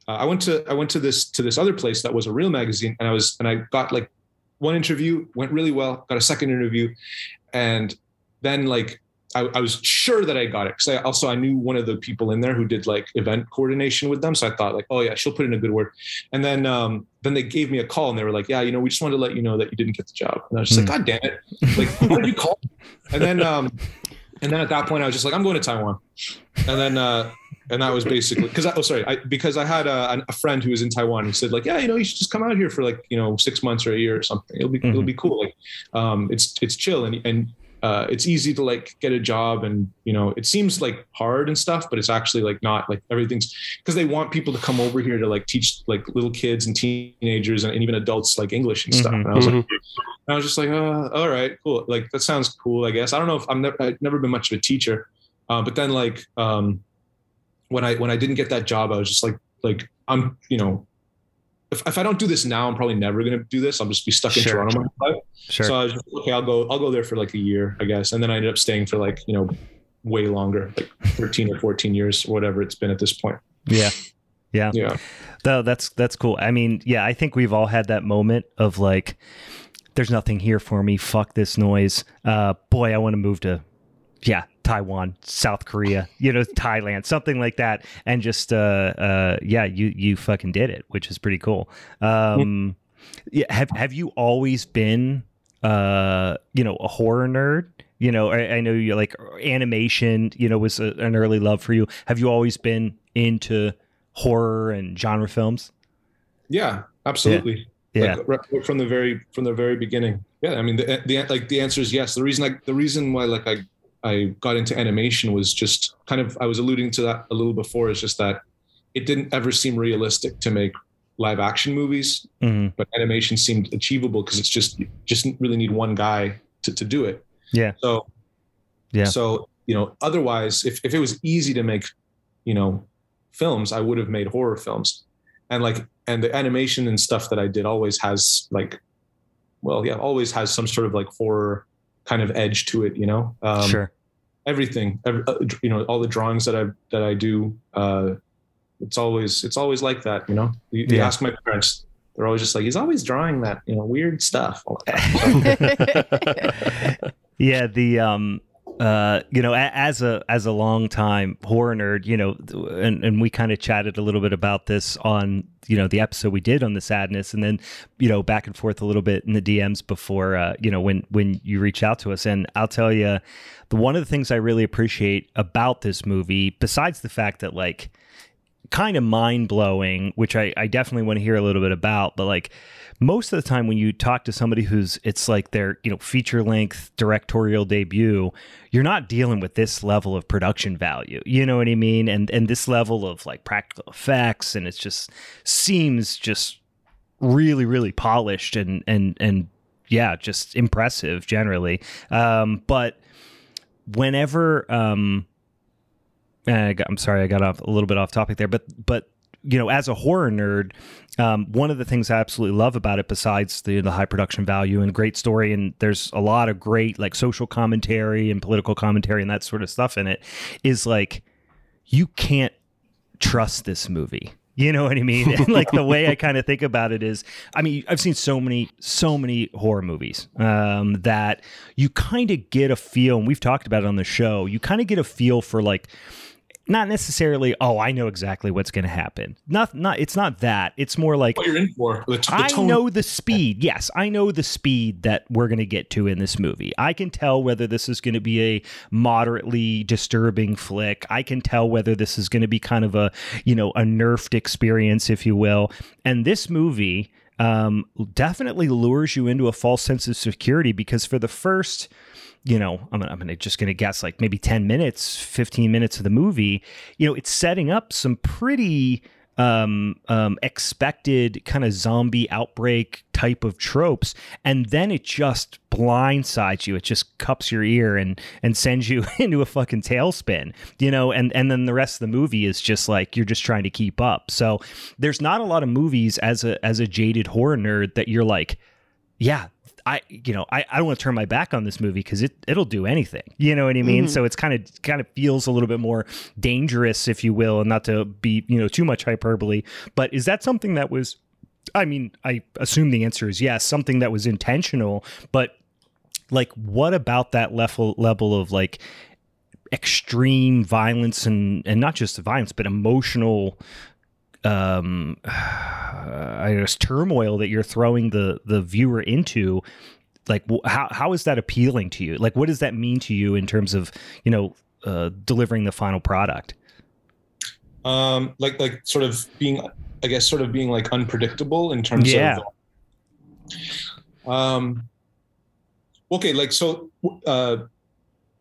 uh, I went to I went to this to this other place that was a real magazine, and I was and I got like one interview went really well. Got a second interview, and then like I, I was sure that I got it because I also I knew one of the people in there who did like event coordination with them. So I thought like, oh yeah, she'll put in a good word. And then um, then they gave me a call and they were like, yeah, you know, we just wanted to let you know that you didn't get the job. And I was just Hmm. like, God damn it! Like, why did you call? And then um, and then at that point I was just like, I'm going to Taiwan. And then uh, and that was basically because I oh sorry I, because I had a, a friend who was in Taiwan. He said like, yeah, you know, you should just come out here for like you know six months or a year or something. It'll be it'll Mhm. be cool. Like, um, it's it's chill and and uh, it's easy to like get a job and you know it seems like hard and stuff, but it's actually like not like everything's because they want people to come over here to like teach like little kids and teenagers and, and even adults like English and stuff. Mhm. And I was like. Mhm. I was just like, uh, all right, cool. Like that sounds cool, I guess. I don't know if I'm never, I've never been much of a teacher, uh, but then like um, when I when I didn't get that job, I was just like, like I'm, you know, if, if I don't do this now, I'm probably never going to do this. I'll just be stuck in Sure. Toronto my life. Sure. So I was just, okay, I'll go, I'll go there for like a year, I guess, and then I ended up staying for like you know, way longer, like 13 or 14 years, whatever it's been at this point. Yeah. Yeah. Yeah, No, that's that's cool. I mean, yeah, I think we've all had that moment of like, there's nothing here for me. Fuck this noise. Uh, boy, I want to move to, yeah, Taiwan, South Korea, you know, Thailand, something like that, and just, uh, uh, yeah, you you fucking did it, which is pretty cool. Um, yeah, have have you always been, uh, you know, a horror nerd? You know, I, I know you like animation. You know, was a, an early love for you. Have you always been into horror and genre films? yeah, absolutely. Yeah. like, right from the very from the very beginning yeah i mean the, the like the answer is yes the reason like the reason why like i i got into animation was just kind of i was alluding to that a little before is just that it didn't ever seem realistic to make live action movies, Mhm. but animation seemed achievable because it's just just really need one guy to, to do it. Yeah. So Yeah. So you know, otherwise, if if it was easy to make, you know, films, I would have made horror films, and like and the animation and stuff that I did always has like, well, yeah, always has some sort of like horror kind of edge to it. You know. Um, sure. everything every, uh, you know all the drawings that i that i do uh it's always it's always like that you know you, you Yeah. ask my parents they're always just like he's always drawing that you know weird stuff all the time. yeah the um uh you know as a as a long time horror nerd you know and and we kind of chatted a little bit about this on you know the episode we did on the sadness and then you know back and forth a little bit in the DMs before uh you know when when you reach out to us. And I'll tell you the one of the things I really appreciate about this movie besides the fact that like kind of mind blowing, which I, I definitely want to hear a little bit about. But like most of the time, when you talk to somebody who's it's like their you know feature length directorial debut, you're not dealing with this level of production value. You know what I mean? And and this level of like practical effects, and it just seems just really really polished and and and yeah, just impressive generally. Um, but whenever um and I I'm sorry, I got off a little bit off topic there, but but you know, as a horror nerd, um, one of the things I absolutely love about it, besides the the high production value and great story, and there's a lot of great like social commentary and political commentary and that sort of stuff in it, is like you can't trust this movie. You know what I mean? And like the way I kind of think about it is, I mean, I've seen so many, so many horror movies um, that you kind of get a feel, and we've talked about it on the show. You kind of get a feel for like not necessarily oh i know exactly what's going to happen not not it's not that it's more like what you're in for the, t- the I know the speed. Yes, I know the speed that we're going to get to in this movie. I can tell whether this is going to be a moderately disturbing flick. I can tell whether this is going to be kind of a, you know, a nerfed experience, if you will. And this movie um, definitely lures you into a false sense of security because for the first you know, I'm, I'm gonna just gonna guess like maybe 10 minutes, 15 minutes of the movie, you know, it's setting up some pretty um, um, expected kind of zombie outbreak type of tropes, and then it just blindsides you. It just cups your ear and and sends you into a fucking tailspin, you know. And and then the rest of the movie is just like you're just trying to keep up. So there's not a lot of movies as a as a jaded horror nerd that you're like, yeah, I you know I, I don't want to turn my back on this movie because it it'll do anything you know what I mean Mhm. so it's kind of kind of feels a little bit more dangerous if you will and not to be you know too much hyperbole but is that something that was I mean I assume the answer is yes something that was intentional but like what about that level level of like extreme violence and and not just violence but emotional um I guess turmoil that you're throwing the the viewer into like how how is that appealing to you like what does that mean to you in terms of you know uh, delivering the final product um like like sort of being i guess sort of being like unpredictable in terms Yeah. of um okay like so uh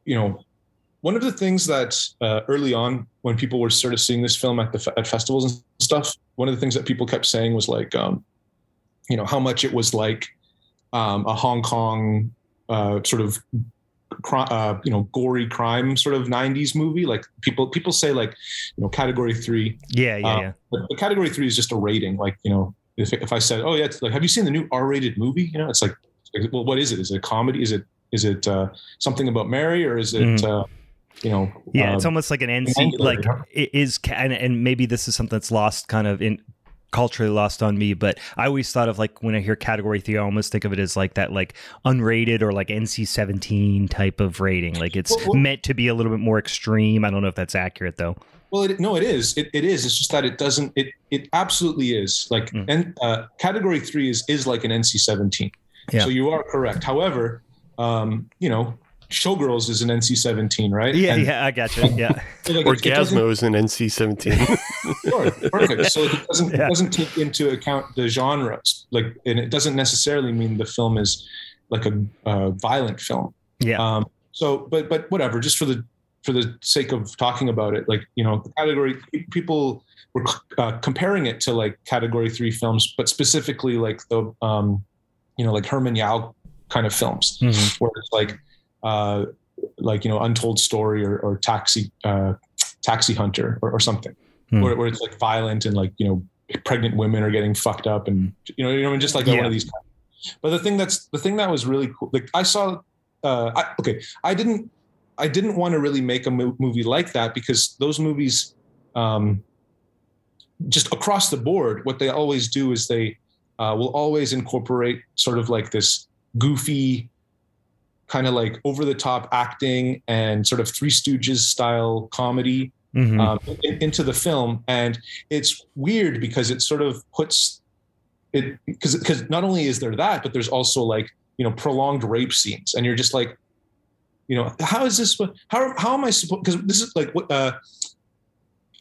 you know one of the things that uh, early on when people were sort of seeing this film at the at festivals and stuff one of the things that people kept saying was like um you know how much it was like um a hong kong uh sort of uh, you know gory crime sort of 90s movie. Like people people say like you know category 3 yeah yeah Uh, yeah. but the category 3 is just a rating. Like you know if, if i said oh yeah it's like have you seen the new r-rated movie? You know it's like well what is it? Is it a comedy? Is it is it uh, something about mary or is it Mhm. Uh, you know yeah uh, it's almost like an nc like it is and, and maybe this is something that's lost kind of in culturally lost on me but i always thought of like when i hear category three i almost think of it as like that like unrated or like nc-17 type of rating like it's Well, well- meant to be a little bit more extreme i don't know if that's accurate though Well, it, no, it is. It, it is. It's just that it doesn't. It it absolutely is. Like, Mm. and uh, category three is is like an NC seventeen. Yeah. So you are correct. However, um, you know, Showgirls is an NC seventeen, right? yeah And yeah i gotcha yeah so, like, it- it doesn't- is an NC seventeen. Sure, perfect. So it doesn't Yeah. it doesn't take into account the genres, like, and it doesn't necessarily mean the film is like a uh, violent film. yeah Um, so, but but whatever. Just for the for the sake of talking about it, like you know, the category people were uh, comparing it to like category three films, but specifically like the um, you know like Herman Yau kind of films, Mhm. where it's like uh, like you know Untold Story or, or Taxi uh, Taxi Hunter or, or something, Hmm. where, where it's like violent and like you know pregnant women are getting fucked up and you know you know just like one of these. But the thing that's the thing that was really cool. Like I saw, uh, I, okay, I didn't I didn't want to really make a mo- movie like that because those movies, um, just across the board, what they always do is they uh, will always incorporate sort of like this goofy, kind of like over the top acting and sort of Three Stooges style comedy Mhm. um, in- into the film, and it's weird because it sort of puts it because because not only is there that, but there's also like you know prolonged rape scenes, and you're just like, you know, how is this? How how am I supposed? Because this is like what. Uh,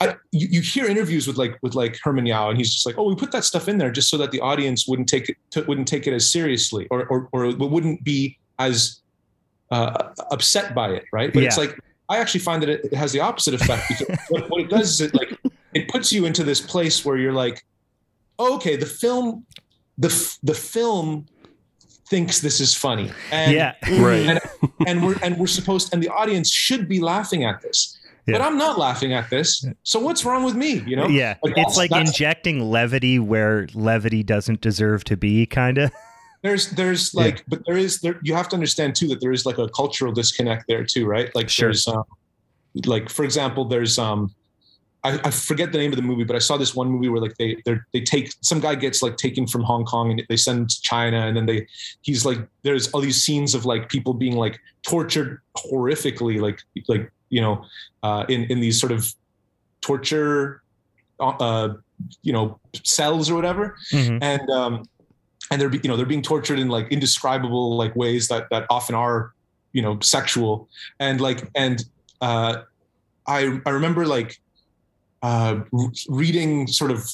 I, you, you hear interviews with like with like Herman Yau, and he's just like, "Oh, we put that stuff in there just so that the audience wouldn't take it wouldn't take it as seriously, or or or wouldn't be as uh, upset by it, right?" But it's like I actually find that it, it has the opposite effect because what, what it does is it like it puts you into this place where you're like, oh, "Okay, the film, the the film thinks this is funny, and yeah. Right. and, and we're and we're supposed and the audience should be laughing at this." But I'm not laughing at this. So what's wrong with me? You know? Yeah, Like, it's like injecting levity where levity doesn't deserve to be, kind of. there's there's Yeah. like but there is there you have to understand too that there is like a cultural disconnect there too right like Sure. there's um like for example there's um I, I forget the name of the movie but i saw this one movie where like they they they take some guy gets like taken from hong kong and they send to china and then they he's like there's all these scenes of like people being like tortured horrifically like like you know uh in in these sort of torture uh you know cells or whatever Mhm. and um and they're you know they're being tortured in like indescribable like ways that that often are you know sexual. And like and uh i i remember like uh reading sort of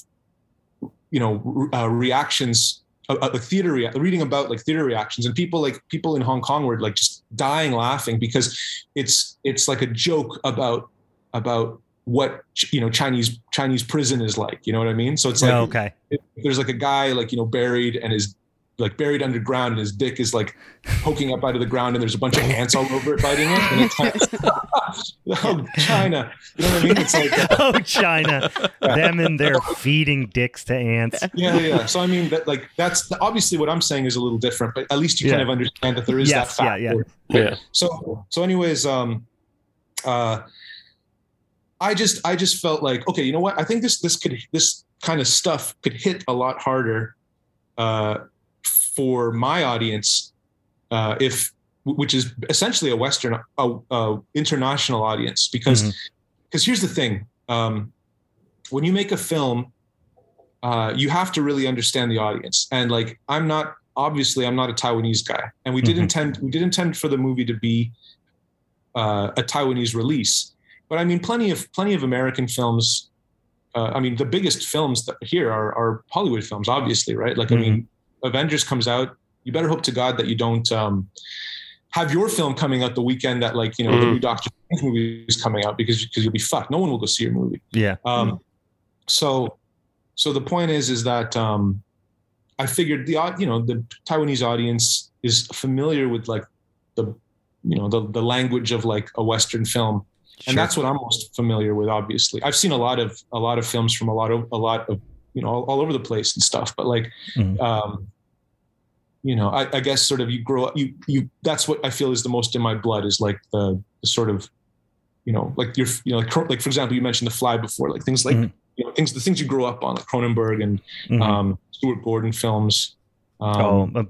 you know uh, reactions uh, theater rea- reading about like theater reactions and people like people in hong kong were like just dying laughing because it's it's like a joke about about what you know chinese chinese prison is like you know what i mean so it's like Oh, okay. if there's like a guy like you know buried and his like buried underground and his dick is like poking up out of the ground and there's a bunch of ants all over it biting it and it's like oh china you know what i mean it's like uh, oh, China. Them and their feeding dicks to ants. yeah yeah yeah. so i mean that like that's obviously what i'm saying is a little different but at least you kind of understand that there is Yes, that yeah, yeah. Yeah. so so anyways um uh i just i just felt like okay you know what? I think this this could this kind of stuff could hit a lot harder uh for my audience uh if which is essentially a western a, a international audience. Because Mhm. because here's the thing um when you make a film uh you have to really understand the audience. And like i'm not obviously i'm not a taiwanese guy. And we did Mhm. intend we did intend for the movie to be uh, a taiwanese release but i mean plenty of plenty of american films uh, i mean the biggest films that here are, are hollywood films obviously right? Like i mean avengers comes out. You better hope to god that you don't um have your film coming out the weekend that like you know the Mhm. new doctor Strange movie is coming out because because you'll be fucked. No one will go see your movie. Yeah. um, so, so the point is, is that um, I figured the you know the Taiwanese audience is familiar with like the you know the the language of like a Western film, and Sure. that's what I'm most familiar with. Obviously, I've seen a lot of a lot of films from a lot of a lot of you know all, all over the place and stuff, but like. Mhm. Um, you know, I, I guess sort of you grow up, you, you, that's what I feel is the most in my blood is like the, the sort of, you know, like you're, you know, like, like for example, you mentioned the fly before, like things like, Mhm. you know, things, the things you grow up on, like Cronenberg and Mhm. um, Stuart Gordon films. Um, oh, uh,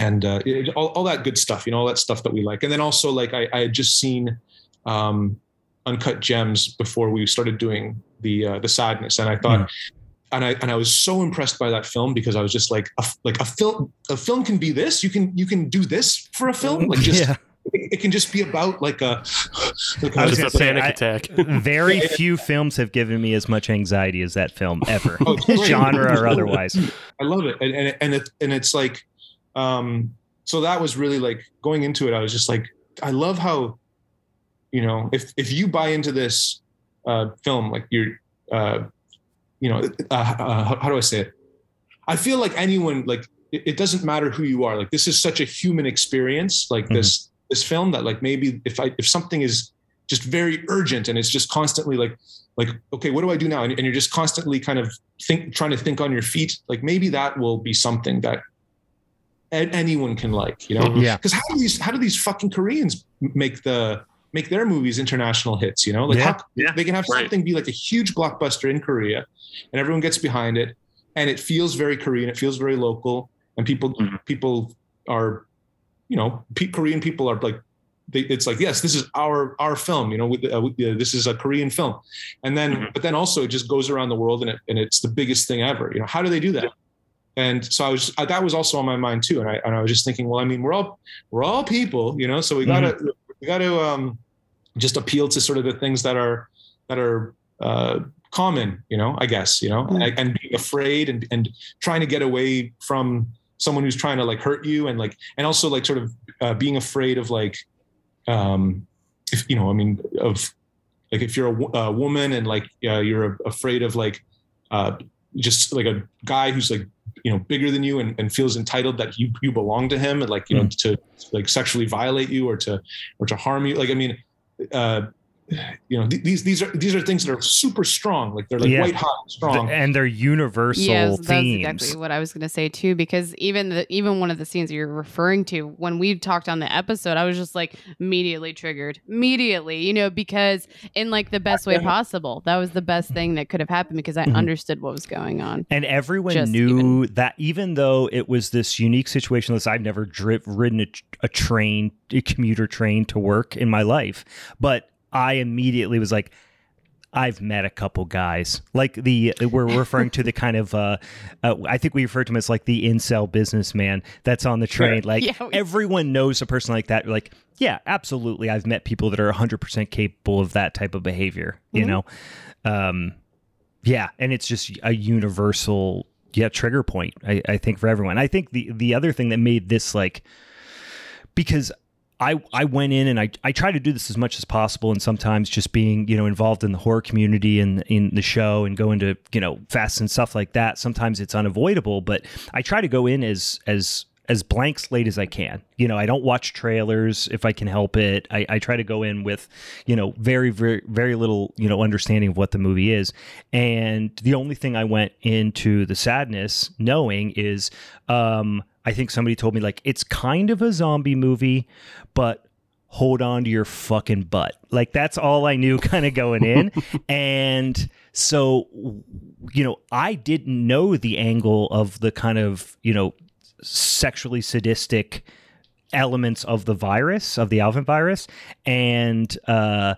and uh, it, all, all that good stuff, you know, all that stuff that we like. And then also like I, I had just seen um, Uncut Gems before we started doing the uh, the Sadness, and I thought, and I and I was so impressed by that film because I was just like, a, like a film, a film can be this. You can you can do this for a film, like just yeah. it, it can just be about like a. Like I was Just a say, panic I- attack. Very few films have given me as much anxiety as that film ever, Oh, genre or otherwise. I love it, and and and, it, and it's like, um, so that was really like going into it. I was just like, I love how, you know, if if you buy into this uh, film, like you're, uh, you know, uh, uh, how, how do I say it? I feel like anyone, like it, it doesn't matter who you are. Like this is such a human experience. Like Mhm. this this film that like maybe if I if something is just very urgent and it's just constantly like like okay what do i do now and, and you're just constantly kind of think trying to think on your feet like maybe that will be something that anyone can like you know. Yeah. because how do these how do these fucking koreans make the make their movies international hits you know like Yeah, how yeah. they can have Right. something be like a huge blockbuster in korea and everyone gets behind it and it feels very korean it feels very local and people Mhm. people are you know pe- korean people are like they, it's like yes this is our our film you know with, uh, with, uh, this is a korean film and then Mhm. but then also it just goes around the world and, it, and it's the biggest thing ever you know how do they do that and so i was uh, that was also on my mind too and i and i was just thinking well i mean we're all we're all people you know so we gotta we gotta um just appeal to sort of the things that are that are uh common you know i guess you know Mm. and, and being afraid and and trying to get away from someone who's trying to like hurt you and like and also like sort of uh, being afraid of like um if you know i mean of like if you're a, a woman and like uh, you're afraid of like uh just like a guy who's like you know bigger than you and, and feels entitled that you you belong to him and like you know to like sexually violate you or to or to harm you like i mean uh you know th- these these are these are things that are super strong like they're like Yeah. white hot strong and they're universal Yes, that's themes. exactly what I was going to say too. Because even the even one of the scenes you're referring to, when we talked on the episode, I was just like immediately triggered, immediately, you know, because in like the best way possible. That was the best thing that could have happened because I Mhm. understood what was going on. And everyone Just knew that even though it was this unique situation, listen, I've never dri- ridden a, a train, a commuter train to work in my life, but I immediately was like, I've met a couple guys. Like the we're referring to the kind of uh, uh I think we refer to him as like the incel businessman that's on the train. Like Yeah, we- everyone knows a person like that. Like yeah absolutely. I've met people that are 100% capable of that type of behavior you Mhm. know? Um yeah and it's just a universal yeah trigger point I, I think for everyone. I think the the other thing that made this like because I, I went in and I, I try to do this as much as possible and sometimes just being you know involved in the horror community and in the show and going to you know fast and stuff like that sometimes it's unavoidable but I try to go in as as as blank slate as I can. You know I don't watch trailers if I can help it. I, I try to go in with you know very very very little you know understanding of what the movie is. And the only thing I went into the sadness knowing is um I think somebody told me like it's kind of a zombie movie but hold on to your fucking butt. Like that's all I knew kind of going in. and so you know, I didn't know the angle of the kind of, you know, sexually sadistic elements of the virus, of the Alvin virus. And uh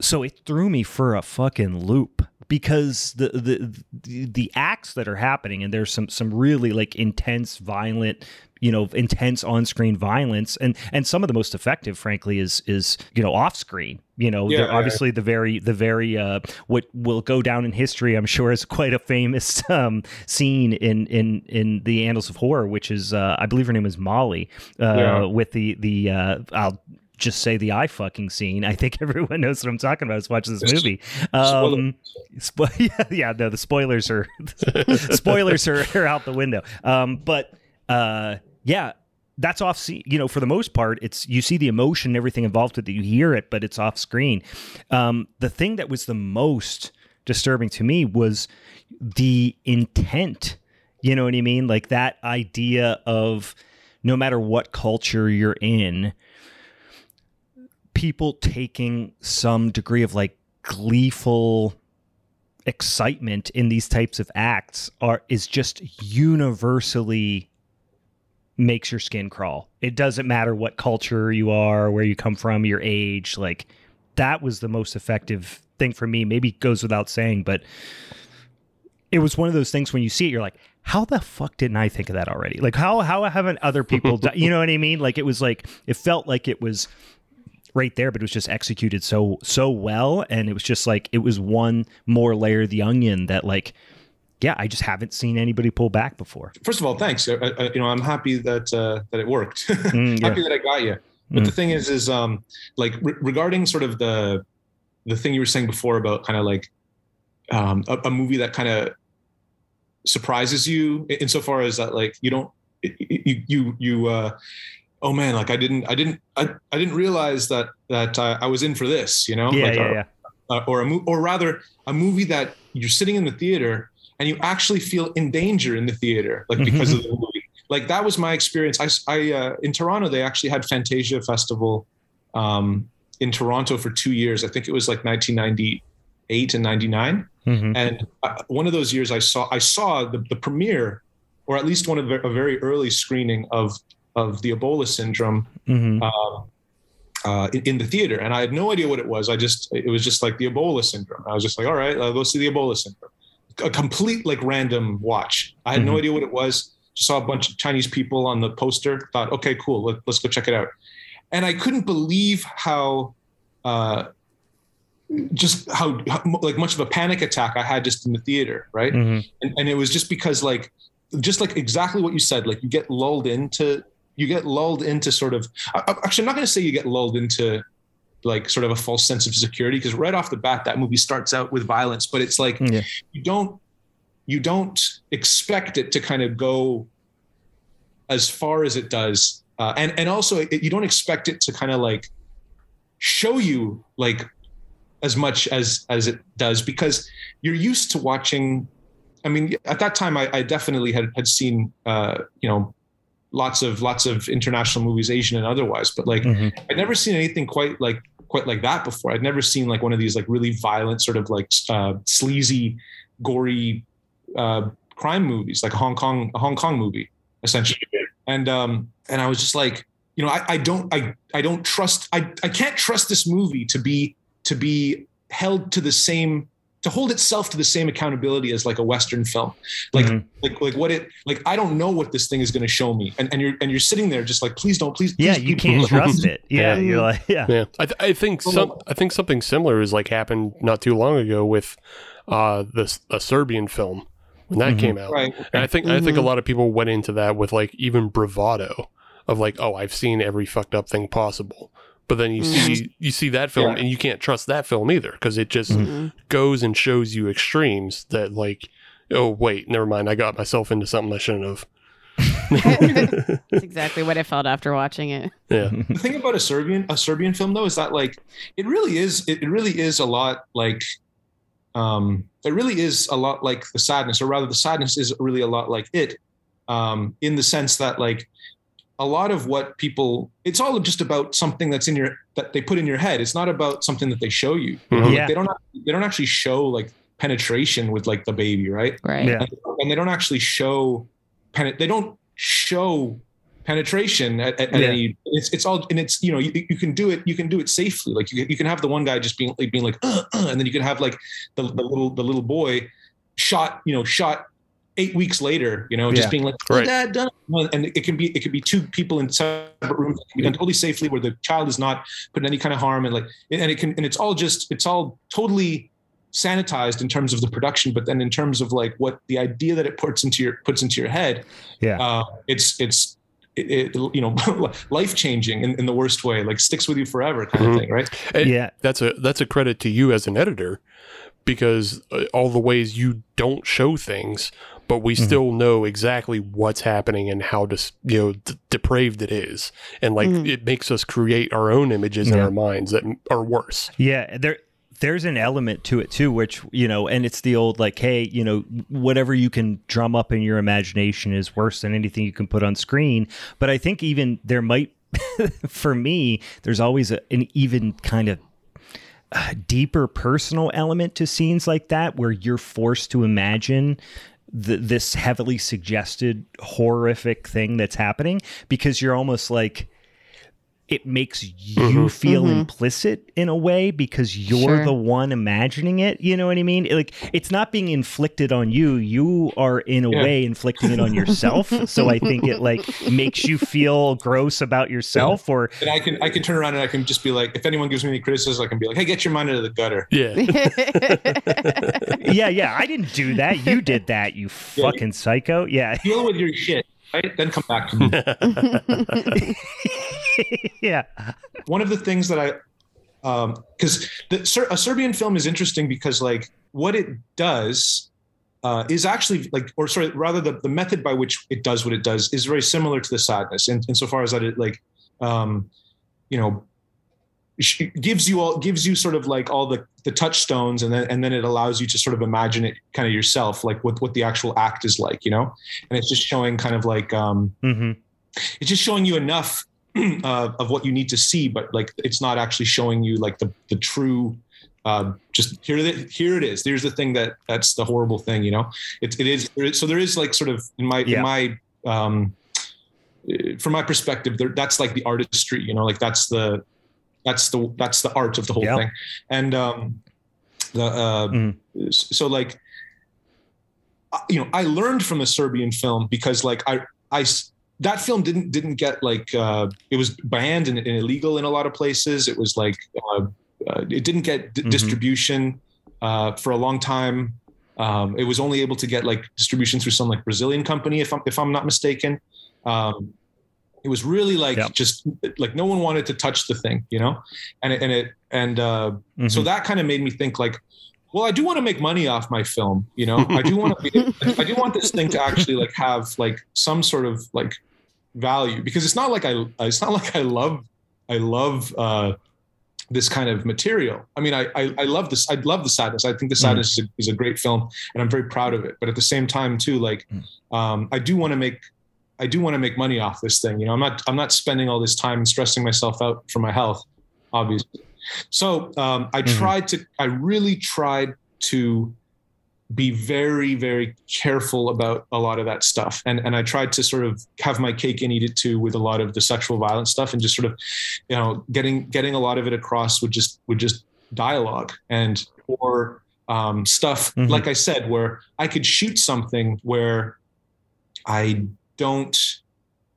so it threw me for a fucking loop because the the the, acts that are happening and there's some some really like intense violent you know intense on-screen violence and and some of the most effective frankly is is you know off-screen you know Yeah, they're yeah. obviously the very the very uh what will go down in history i'm sure is quite a famous um scene in in in the annals of horror which is uh i believe her name is molly uh Yeah. with the the uh i'll just say the eye fucking scene. I think everyone knows what I'm talking about. Is watching this movie. Um, spo- yeah, yeah, no, the spoilers are spoilers are, are out the window. Um, but uh, yeah, that's off. scene. You know, for the most part, it's you see the emotion, and everything involved with it. You hear it, but it's off screen. Um, the thing that was the most disturbing to me was the intent. You know what I mean? Like that idea of no matter what culture you're in, people taking some degree of like gleeful excitement in these types of acts are is just universally makes your skin crawl. It doesn't matter what culture you are, where you come from, your age, like that was the most effective thing for me. Maybe it goes without saying, but it was one of those things when you see it you're like how the fuck didn't I think of that already? Like how how haven't other people done, you know what I mean? Like it was like it felt like it was right there, but it was just executed so so well, and it was just like it was one more layer of the onion that like, yeah, I just haven't seen anybody pull back before. first of all, thanks. I, I, you know, I'm happy that uh, that it worked. Mm, yeah. happy that I got you. But the Mm. thing is, is um, like re- regarding sort of the the thing you were saying before about kind of like um, a, a movie that kind of surprises you in- insofar as that like you don't you you you uh, oh man like I didn't I didn't I, I didn't realize that that uh, I was in for this you know? Yeah, like, yeah, or, yeah. uh, or a mo- or rather a movie that you're sitting in the theater and you actually feel in danger in the theater like because of the movie. Like that was my experience. I, I uh, in toronto they actually had fantasia festival um, in toronto for two years. I think it was like 1998 and 99 Mhm. and uh, one of those years i saw i saw the, the premiere or at least one of the, a very early screening of of the ebola syndrome Mhm. um, uh, in, in the theater, and I had no idea what it was. I just it was just like the Ebola syndrome. I was just like, all right, I'll go see the Ebola syndrome. A complete like random watch. I had no Mhm. idea what it was. Just saw a bunch of Chinese people on the poster. Thought, okay, cool, let, let's go check it out. And I couldn't believe how. Uh, just how, how like much of a panic attack I had just in the theater, right? Mhm. and, and it was just because like just like exactly what you said like you get lulled into you get lulled into sort of actually i'm not going to say you get lulled into like sort of a false sense of security because right off the bat that movie starts out with violence but it's like Yeah. you don't you don't expect it to kind of go as far as it does uh, and and also it, you don't expect it to kind of like show you like as much as as it does because you're used to watching i mean at that time i, I definitely had had seen uh you know lots of lots of international movies asian and otherwise but like Mhm. i'd never seen anything quite like quite like that before. I'd never seen like one of these like really violent sort of like uh sleazy gory uh crime movies like a hong kong a hong kong movie essentially. And um and i was just like you know i, I don't i i don't trust i i can't trust this movie to be to be held to the same to hold itself to the same accountability as like a western film like Mhm. like like what it like i don't know what this thing is going to show me and and you're and you're sitting there just like please don't please, Yeah, please, you can't don't. trust it. Yeah, Yeah. you're like, yeah. Yeah, I, th- I think some. I think something similar is like happened not too long ago with uh, this a Serbian film when that Mhm. came out. right And I think I think a Mhm. lot of people went into that with like even bravado of like, oh, I've seen every fucked up thing possible. But then you see you see that film Yeah. and you can't trust that film either because it just Mhm. goes and shows you extremes that like, oh wait, never mind, I got myself into something I shouldn't have. That's exactly what I felt after watching it. Yeah, the thing about a serbian a serbian film though is that like it really is it, it really is a lot like um it really is a lot like the sadness or rather the sadness is really a lot like it um in the sense that like a lot of what people it's all just about something that's in your that they put in your head it's not about something that they show you, you know? Yeah. like they don't they don't actually show like penetration with like the baby right Right. Yeah. and, and they don't actually show pen they don't show penetration at, at, at Yeah. any it's it's all and it's you know you, you can do it you can do it safely like you, you can have the one guy just being like being like uh, uh, and then you can have like the, the little the little boy shot you know shot eight weeks later you know just Yeah. being like oh, Right. dad done and it can be it can be two people in separate rooms it can be done totally safely where the child is not put in any kind of harm and like and it can and it's all just it's all totally sanitized in terms of the production but then in terms of like what the idea that it puts into your puts into your head Yeah. uh, it's it's it, it, you know life changing in, in the worst way like sticks with you forever kind Mhm. of thing right And Yeah. that's a that's a credit to you as an editor because uh, all the ways you don't show things but we Mhm. still know exactly what's happening and how dis, you know d- depraved it is and like Mhm. it makes us create our own images in our minds that are worse Yeah, there there's an element to it too, which you know, and it's the old like, hey, you know, whatever you can drum up in your imagination is worse than anything you can put on screen. But I think even there might, for me, there's always a, an even kind of deeper personal element to scenes like that, where you're forced to imagine. th this heavily suggested horrific thing that's happening because you're almost like it makes you Mhm. feel Mhm. implicit in a way because you're Sure. the one imagining it. You know what I mean? Like it's not being inflicted on you. You are in a Yeah. way inflicting it on yourself. so I think it like makes you feel gross about yourself or and i can i can turn around and i can just be like if anyone gives me any criticism i can be like hey get your mind out of the gutter yeah yeah, yeah, I didn't do that. You did that, you Yeah. fucking psycho. Yeah. deal with your shit right then come back to me yeah. one of the things that I, because the Ser- a Serbian film is interesting because like what it does uh, is actually like, or sorry, rather the, the method by which it does what it does is very similar to the sadness, in, insofar as that it like, um, you know, sh- gives you all gives you sort of like all the the touchstones, and then and then it allows you to sort of imagine it kind of yourself, like what what the actual act is like, you know, and it's just showing kind of like um, hmm it's just showing you enough uh, of what you need to see, but like it's not actually showing you like the the true. Uh, just here, it- here it is. There's the thing that that's the horrible thing, you know. It it is so there is like sort of in my Yeah. in my um, uh, from my perspective, there, that's like the artistry, you know, like that's the that's the that's the art of the whole Yeah. thing, and um, the uh, Mhm. so like you know, I learned from a Serbian film because like I I that film didn't didn't get like uh, it was banned and, and illegal in a lot of places. It was like uh, uh, it didn't get d- Mhm. distribution uh, for a long time. Um, it was only able to get like distribution through some like Brazilian company, if I'm if I'm not mistaken. Um, it was really like Yep. just like no one wanted to touch the thing, you know, and it, and it and uh, Mm-hmm. so that kind of made me think like, well, I do want to make money off my film, you know. I do want to be, I do want this thing to actually like have like some sort of like value because it's not like I it's not like I love I love uh this kind of material. I mean, I I, I love this. I love the sadness. I think the sadness is, a, is a great film, and I'm very proud of it. But at the same time, too, like um, I do want to make I do want to make money off this thing. You know, I'm not I'm not spending all this time and stressing myself out for my health, obviously. So um, I Mhm. tried to. I really tried to be very very careful about a lot of that stuff and and I tried to sort of have my cake and eat it too with a lot of the sexual violence stuff and just sort of you know getting getting a lot of it across with just with just dialogue and or um, stuff Mhm. like I said where I could shoot something where I don't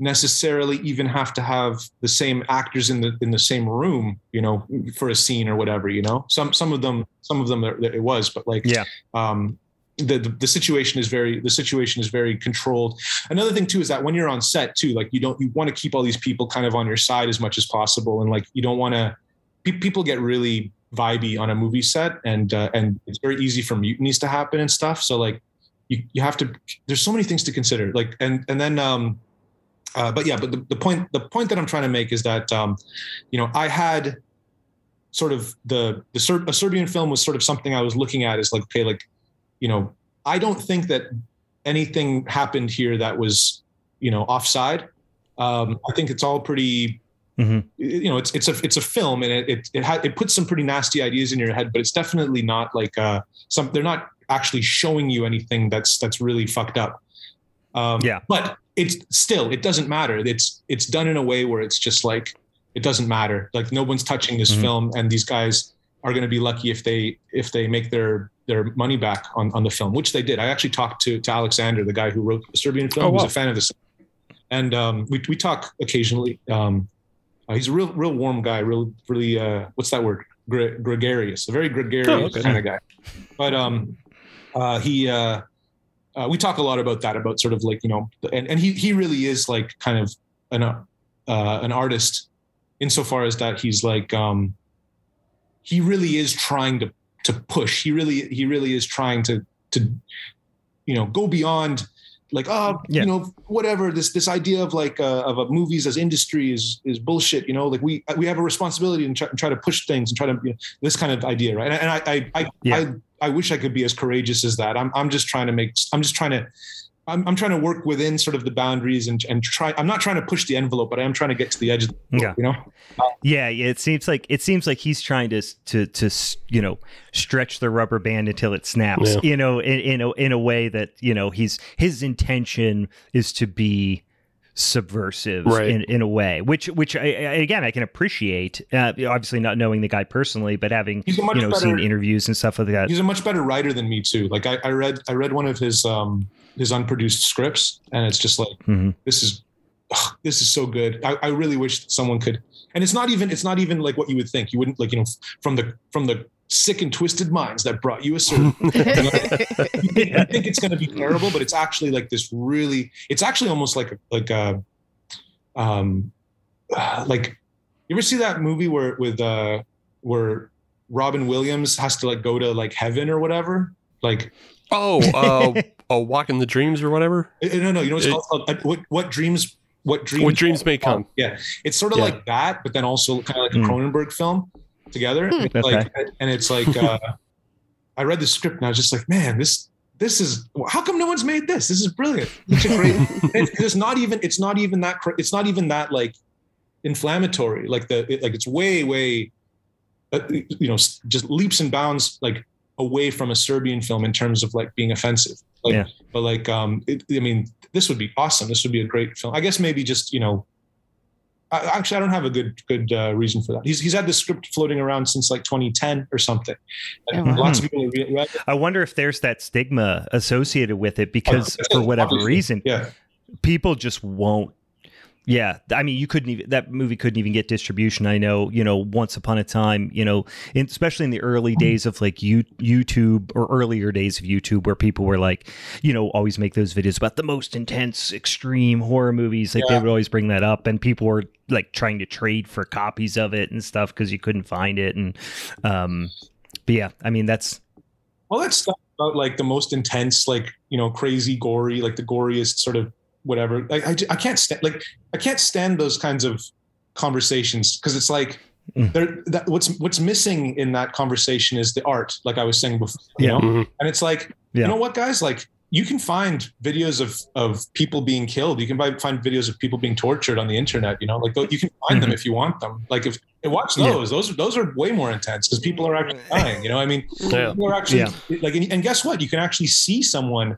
necessarily even have to have the same actors in the in the same room you know for a scene or whatever you know? Some some of them some of them it was but like Yeah. um the, the the situation is very the situation is very controlled. Another thing too is that when you're on set too like you don't you want to keep all these people kind of on your side as much as possible and like you don't want to pe- people get really vibey on a movie set and uh, and it's very easy for mutinies to happen and stuff. So like you, you have to there's so many things to consider like and and then um uh, but yeah but the, the point the point that i'm trying to make is that um you know i had sort of the the Ser- a serbian film was sort of something i was looking at as like okay like you know i don't think that anything happened here that was you know offside um i think it's all pretty Mhm. you know it's it's a it's a film and it it it, ha- it puts some pretty nasty ideas in your head but it's definitely not like uh some they're not actually showing you anything that's that's really fucked up um Yeah. but it's still it doesn't matter it's it's done in a way where it's just like it doesn't matter like no one's touching this Mhm. film and these guys are going to be lucky if they if they make their their money back on on the film which they did i actually talked to to alexander the guy who wrote the serbian film Oh, who's wow. a fan of this and um we, we talk occasionally um uh, he's a real real warm guy real really uh what's that word Gre- gregarious a very gregarious Oh, okay. kind of guy but um uh he uh uh, we talk a lot about that about sort of like you know and, and he he really is like kind of an uh, an artist insofar as that he's like um he really is trying to to push. He really he really is trying to to you know go beyond like oh Yeah. you know whatever this this idea of like uh, of a movies as industry is is bullshit you know like we we have a responsibility and try, and try to push things and try to you know, this kind of idea right and, and I I I, Yeah. I I wish I could be as courageous as that I'm I'm just trying to make I'm just trying to I'm, I'm trying to work within sort of the boundaries and, and try. I'm not trying to push the envelope, but I am trying to get to the edge of the envelope, you know? Yeah, yeah. It seems like it seems like he's trying to to to you know stretch the rubber band until it snaps. Yeah. You know, in in a, in a way that you know he's his intention is to be subversive Right. in, in a way which which I, I, again i can appreciate uh, obviously not knowing the guy personally but having He's a much you know seen interviews and stuff like that He's a much better writer than me too. Like I, I read, I read one of his, um, his unproduced scripts and it's just like, Mhm. this is, ugh, this is so good. I, I really wish someone could, and it's not even, it's not even like what you would think. You wouldn't like, you know, from the, from the sick and twisted minds that brought you a certain you think, you think it's going to be terrible, but it's actually like this really. It's actually almost like a, like a, um, uh, like you ever see that movie where with uh where Robin Williams has to like go to like heaven or whatever? Like Oh, uh, oh, Walk in the Dreams or whatever. uh, no, no, you know it's It- called, uh, what what dreams what dreams What dreams may come. Yeah, it's sort of Yeah. like that, but then also kind of like a Mm. Cronenberg film together. Hmm. Okay. Like, and it's like uh, I read the script and I was just like, man, this this is how come no one's made this? This is brilliant. Such a great. it's, it's not even it's not even that cra- it's not even that like inflammatory. Like the it, like it's way way uh, you know just leaps and bounds like away from a Serbian film in terms of like being offensive. Like, Yeah. But like um, it, I mean, this would be awesome. This would be a great film. I guess maybe just you know. I, actually, I don't have a good good uh, reason for that. He's he's had this script floating around since like 2010 or something. And Oh, wow. Lots of people have read it. I wonder if there's that stigma associated with it because Oh, for whatever obviously. reason, Yeah, people just won't. Yeah, I mean, you couldn't even that movie couldn't even get distribution. I know, you know, once upon a time, you know, in, especially in the early days of like you, YouTube or earlier days of YouTube, where people were like, you know, always make those videos about the most intense, extreme horror movies. Like they would always bring that up, and people were like trying to trade for copies of it and stuff because you couldn't find it. And, um, but yeah, I mean, that's well, that's about like the most intense, like you know, crazy, gory, like the goriest sort of whatever. Like I, I can't stand like I can't stand those kinds of conversations because it's like Mm. there that what's what's missing in that conversation is the art, like I was saying before. You Yeah. know? Mhm. And it's like, Yeah. you know what, guys? Like you can find videos of of people being killed. You can buy, find videos of people being tortured on the internet. You know, like tho- you can find them Mhm. if you want them. Like if watch Yeah. those, those those are way more intense because people are actually dying. You know, I mean, Yeah. people are actually Yeah. like, and, and guess what? You can actually see someone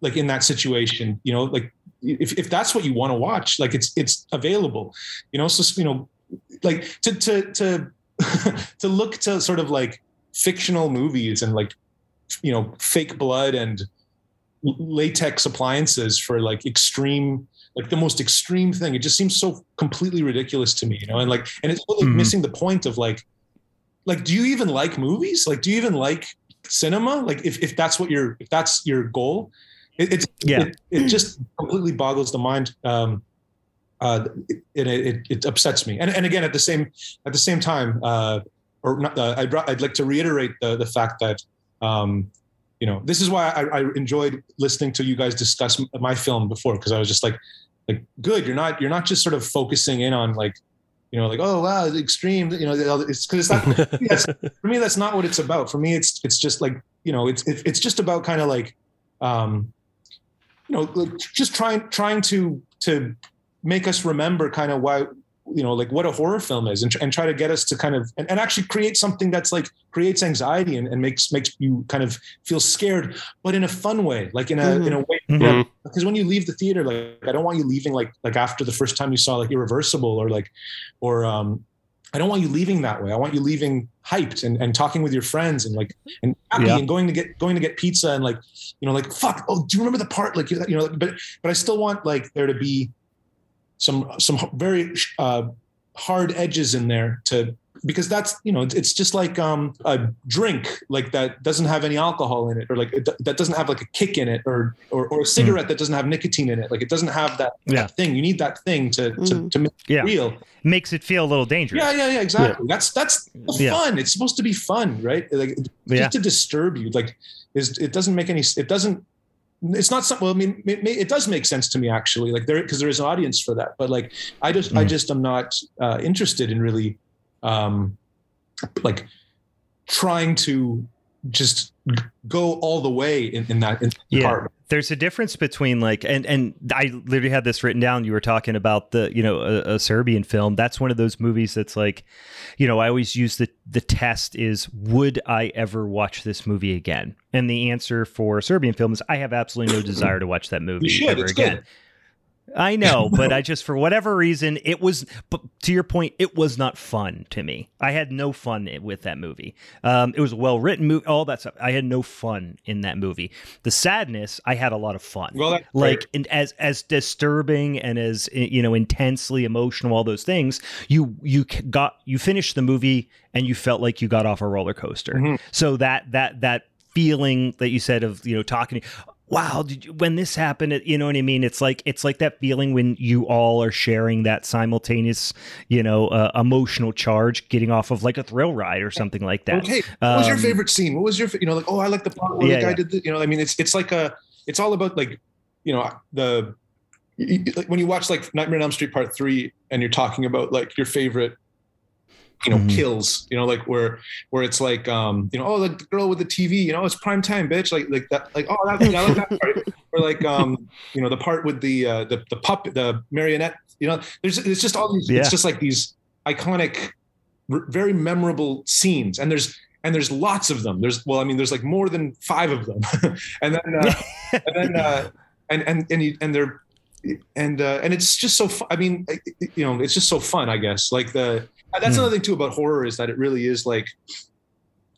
like in that situation. You know, like if if that's what you want to watch, like it's it's available. You know, so you know, like to to to to look to sort of like fictional movies and like you know fake blood and latex appliances for like extreme like the most extreme thing it just seems so completely ridiculous to me you know and like and it's totally Mhm. missing the point of like like do you even like movies like do you even like cinema like if, if that's what your if that's your goal it, it's Yeah. it, it just completely boggles the mind um uh it, it, it, it upsets me and, and again at the same at the same time uh or not, uh, I'd, I'd like to reiterate the the fact that um you know this is why I, I enjoyed listening to you guys discuss my film before because I was just like like good you're not you're not just sort of focusing in on like you know like oh wow extreme you know it's because it's not yes, for me that's not what it's about for me it's it's just like you know it's it, it's just about kind of like um know like just trying trying to to make us remember kind of why you know like what a horror film is and, and try to get us to kind of and, and actually create something that's like creates anxiety and, and makes makes you kind of feel scared but in a fun way like in a in a way Mhm. Mhm. because when you leave the theater like i don't want you leaving like like after the first time you saw like irreversible or like or um i don't want you leaving that way i want you leaving hyped and, and talking with your friends and like and happy Yeah. and going to get going to get pizza and like you know like fuck oh do you remember the part like you know but but i still want like there to be some some very uh hard edges in there to because that's you know it's- it's just like um a drink like that doesn't have any alcohol in it or like it, that doesn't have like a kick in it or or, or a cigarette that doesn't have nicotine in it like it doesn't have that, Yeah. that thing you need that thing to to, Mhm. to make it real makes it feel a little dangerous. yeah yeah yeah exactly that's that's the Yeah. fun it's supposed to be fun right like Yeah. just to disturb you like is it doesn't make any it doesn't it's not something well i mean it, it does make sense to me actually like there because there is an audience for that but like i just i Mm. just am not uh, interested in really um like trying to just go all the way in, in that in Yeah. part there's a difference between like and and I literally had this written down. You were talking about the you know a, a Serbian film. That's one of those movies that's like, you know, I always use the the test is would I ever watch this movie again? And the answer for Serbian film is I have absolutely no desire to watch that movie you should ever it's again. good I know, but I just for whatever reason it was. But to your point, it was not fun to me. I had no fun with that movie. Um, it was a well written movie, all that stuff. I had no fun in that movie. The sadness, I had a lot of fun. well like and as as disturbing and as you know intensely emotional, all those things. You you got you finished the movie and you felt like you got off a roller coaster. Mhm. So that that that feeling that you said of you know talking wow did you, when this happened you know what i mean it's like it's like that feeling when you all are sharing that simultaneous you know uh, emotional charge getting off of like a thrill ride or something like that Okay, what was your Um, favorite scene? What was your, you know, like, oh, I like the part where Yeah, the guy yeah. did the, you know, I mean, it's it's like a, it's all about like, you know, the, y- y- like when you watch like Nightmare on Elm Street Part Three, and you're talking about like your favorite, you know, Mhm. kills, you know, like where where it's like, um, you know, oh, the girl with the TV, you know, it's prime time, bitch, like like that, like oh, that, I like that part, or like, um, you know, the part with the uh, the the pup, the marionette, you know, there's it's just all these, Yeah. it's just like these iconic r- very memorable scenes and there's and there's lots of them there's well i mean there's like more than five of them and then uh, and then uh, and and and, you, and they're and uh, and it's just so i mean you know it's just so fun i guess like the that's Hmm. another thing too about horror is that it really is like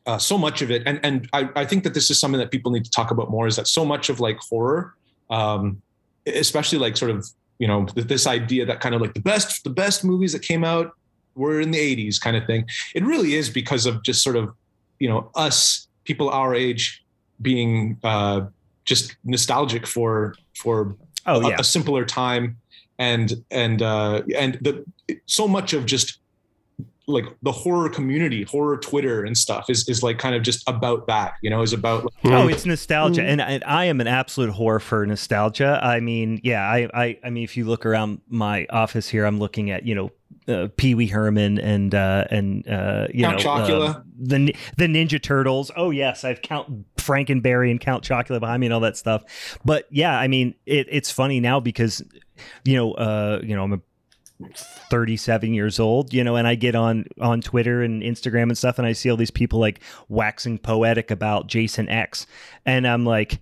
uh, so much of it. And and I, I think that this is something that people need to talk about more is that so much of like horror um especially like sort of you know this idea that kind of like the best the best movies that came out were in the 80s kind of thing. It really is because of just sort of you know us people our age being uh just nostalgic for for oh a, yeah. a simpler time. And and uh and the so much of just like the horror community horror twitter and stuff is is like kind of just about that you know is about like, Oh, it's nostalgia, Mm. and, and I am an absolute whore for nostalgia. I mean, yeah, I, I, I mean, if you look around my office here, I'm looking at you know uh, Pee Wee Herman and uh, and uh, you Count know Chocula. uh, the the Ninja Turtles. Oh yes, I've Count Frankenberry and Count Chocula behind me and all that stuff. But yeah, I mean, it, it's funny now because you know, uh, you know, I'm a 37 years old you know and i get on on twitter and instagram and stuff and i see all these people like waxing poetic about jason x. And i'm like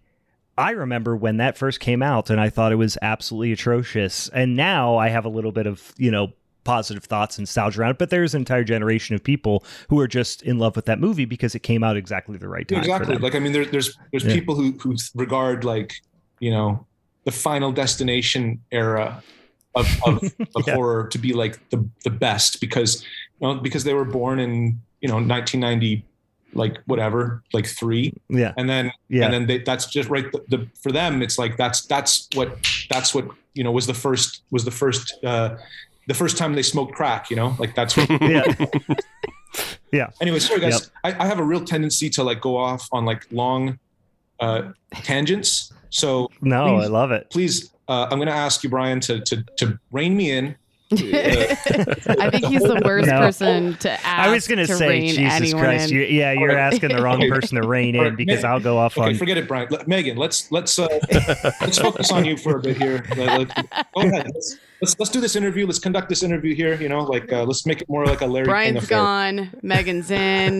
i remember when that first came out and i thought it was absolutely atrocious. And now i have a little bit of you know positive thoughts and nostalgia around it but there's an entire generation of people who are just in love with that movie because it came out exactly the right time exactly. like i mean there, there's there's Yeah. people who who regard like you know the final destination era of, of, of Yeah. horror to be like the the best because you know because they were born in you know 1990 like whatever like three. Yeah. And then yeah. and then they, that's just right the, the, for them it's like that's that's what that's what you know was the first was the first uh the first time they smoked crack you know? Like that's what yeah. Anyway sorry guys. I, I have a real tendency to like go off on like long uh tangents. So no i love it. please uh, i'm going to ask you brian to to to rein me in I think he's the worst No. person to ask. I was gonna say, rein Jesus anyone Christ, in. you, yeah, you're Alright. asking the wrong person to rein in because Meg- I'll go off okay on. forget it brian Let- megan let's let's uh let's focus on you for a bit here Let- let- go ahead let's, let's let's do this interview let's conduct this interview here you know like uh, let's make it more like a larry King Brian's affair. gone. Megan's in.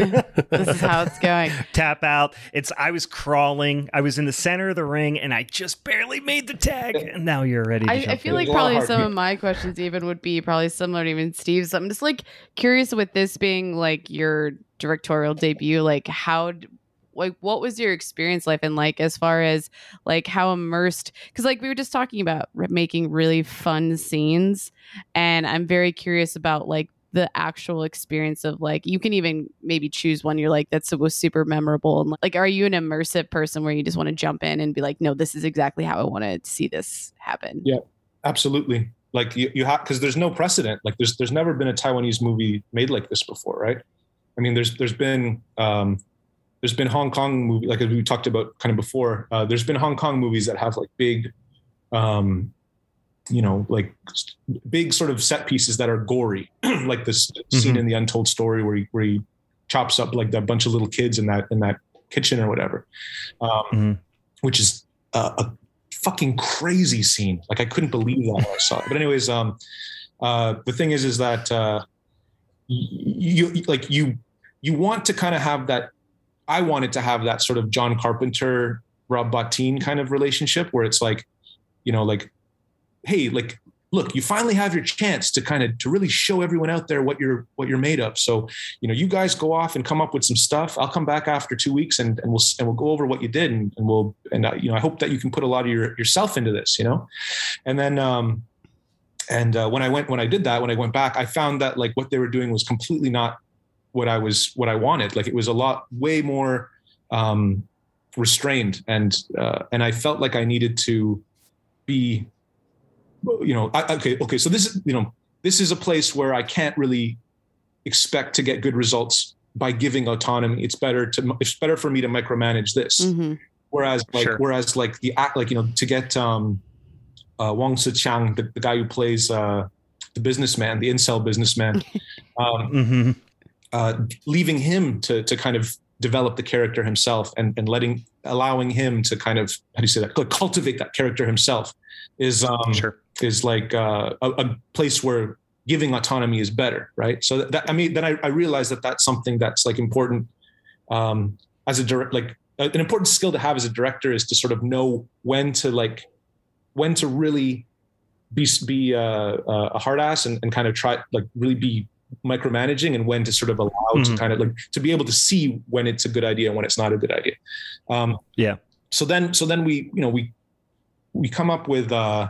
this is how it's going. Tap out. It's I was crawling. I was in the center of the ring, and I just barely made the tag. And now you're ready. To I, I feel in. like There's a lot of probably some of my questions even would be probably similar to even Steve's. I'm just like curious with this being like your directorial debut, like how, d- like what was your experience life and like as far as like how immersed? Because like we were just talking about making really fun scenes, and I'm very curious about like the actual experience of like you can even maybe choose one you're like that's was super memorable and like are you an immersive person where you just want to jump in and be like no this is exactly how I want to see this happen Yeah. absolutely like you, you have because there's no precedent like there's there's never been a taiwanese movie made like this before right i mean there's there's been um there's been hong kong movie like as we talked about kind of before uh, there's been hong kong movies that have like big um you know like big sort of set pieces that are gory like this scene Mhm. in the untold story where he where he chops up like that bunch of little kids in that in that kitchen or whatever um Mhm. which is uh, a fucking crazy scene. Like I couldn't believe that when I saw it. But anyways, um, uh, the thing is, is that uh, you, you like you you want to kind of have that. I wanted to have that sort of John Carpenter, Rob Bottin kind of relationship where it's like, you know, like, hey, like, look, you finally have your chance to kind of to really show everyone out there what you're what you're made of. So, you know, you guys go off and come up with some stuff. I'll come back after two weeks and, and we'll and we'll go over what you did and, and we'll and uh, you know I hope that you can put a lot of your yourself into this, you know, and then um, and uh, when I went when I did that when I went back I found that like what they were doing was completely not what I was what I wanted. Like it was a lot way more um, restrained and uh, and I felt like I needed to be you know I, okay okay so this is you know this is a place where I can't really expect to get good results by giving autonomy it's better to it's better for me to micromanage this Mhm. whereas like Sure. whereas like the act like you know to get um uh Wang Tzu-chiang the, the guy who plays uh the businessman the incel businessman um hmm uh leaving him to to kind of develop the character himself and and letting allowing him to kind of how do you say that cultivate that character himself is um Sure. is like uh, a, a place where giving autonomy is better, right? So that, that I mean, then I, I realized that that's something that's like important um, as a direct, like uh, an important skill to have as a director is to sort of know when to like when to really be be uh, uh, a hard ass and, and kind of try like really be micromanaging and when to sort of allow to Mhm. kind of like to be able to see when it's a good idea and when it's not a good idea. Um, Yeah. So then, so then we, you know, we we come up with uh,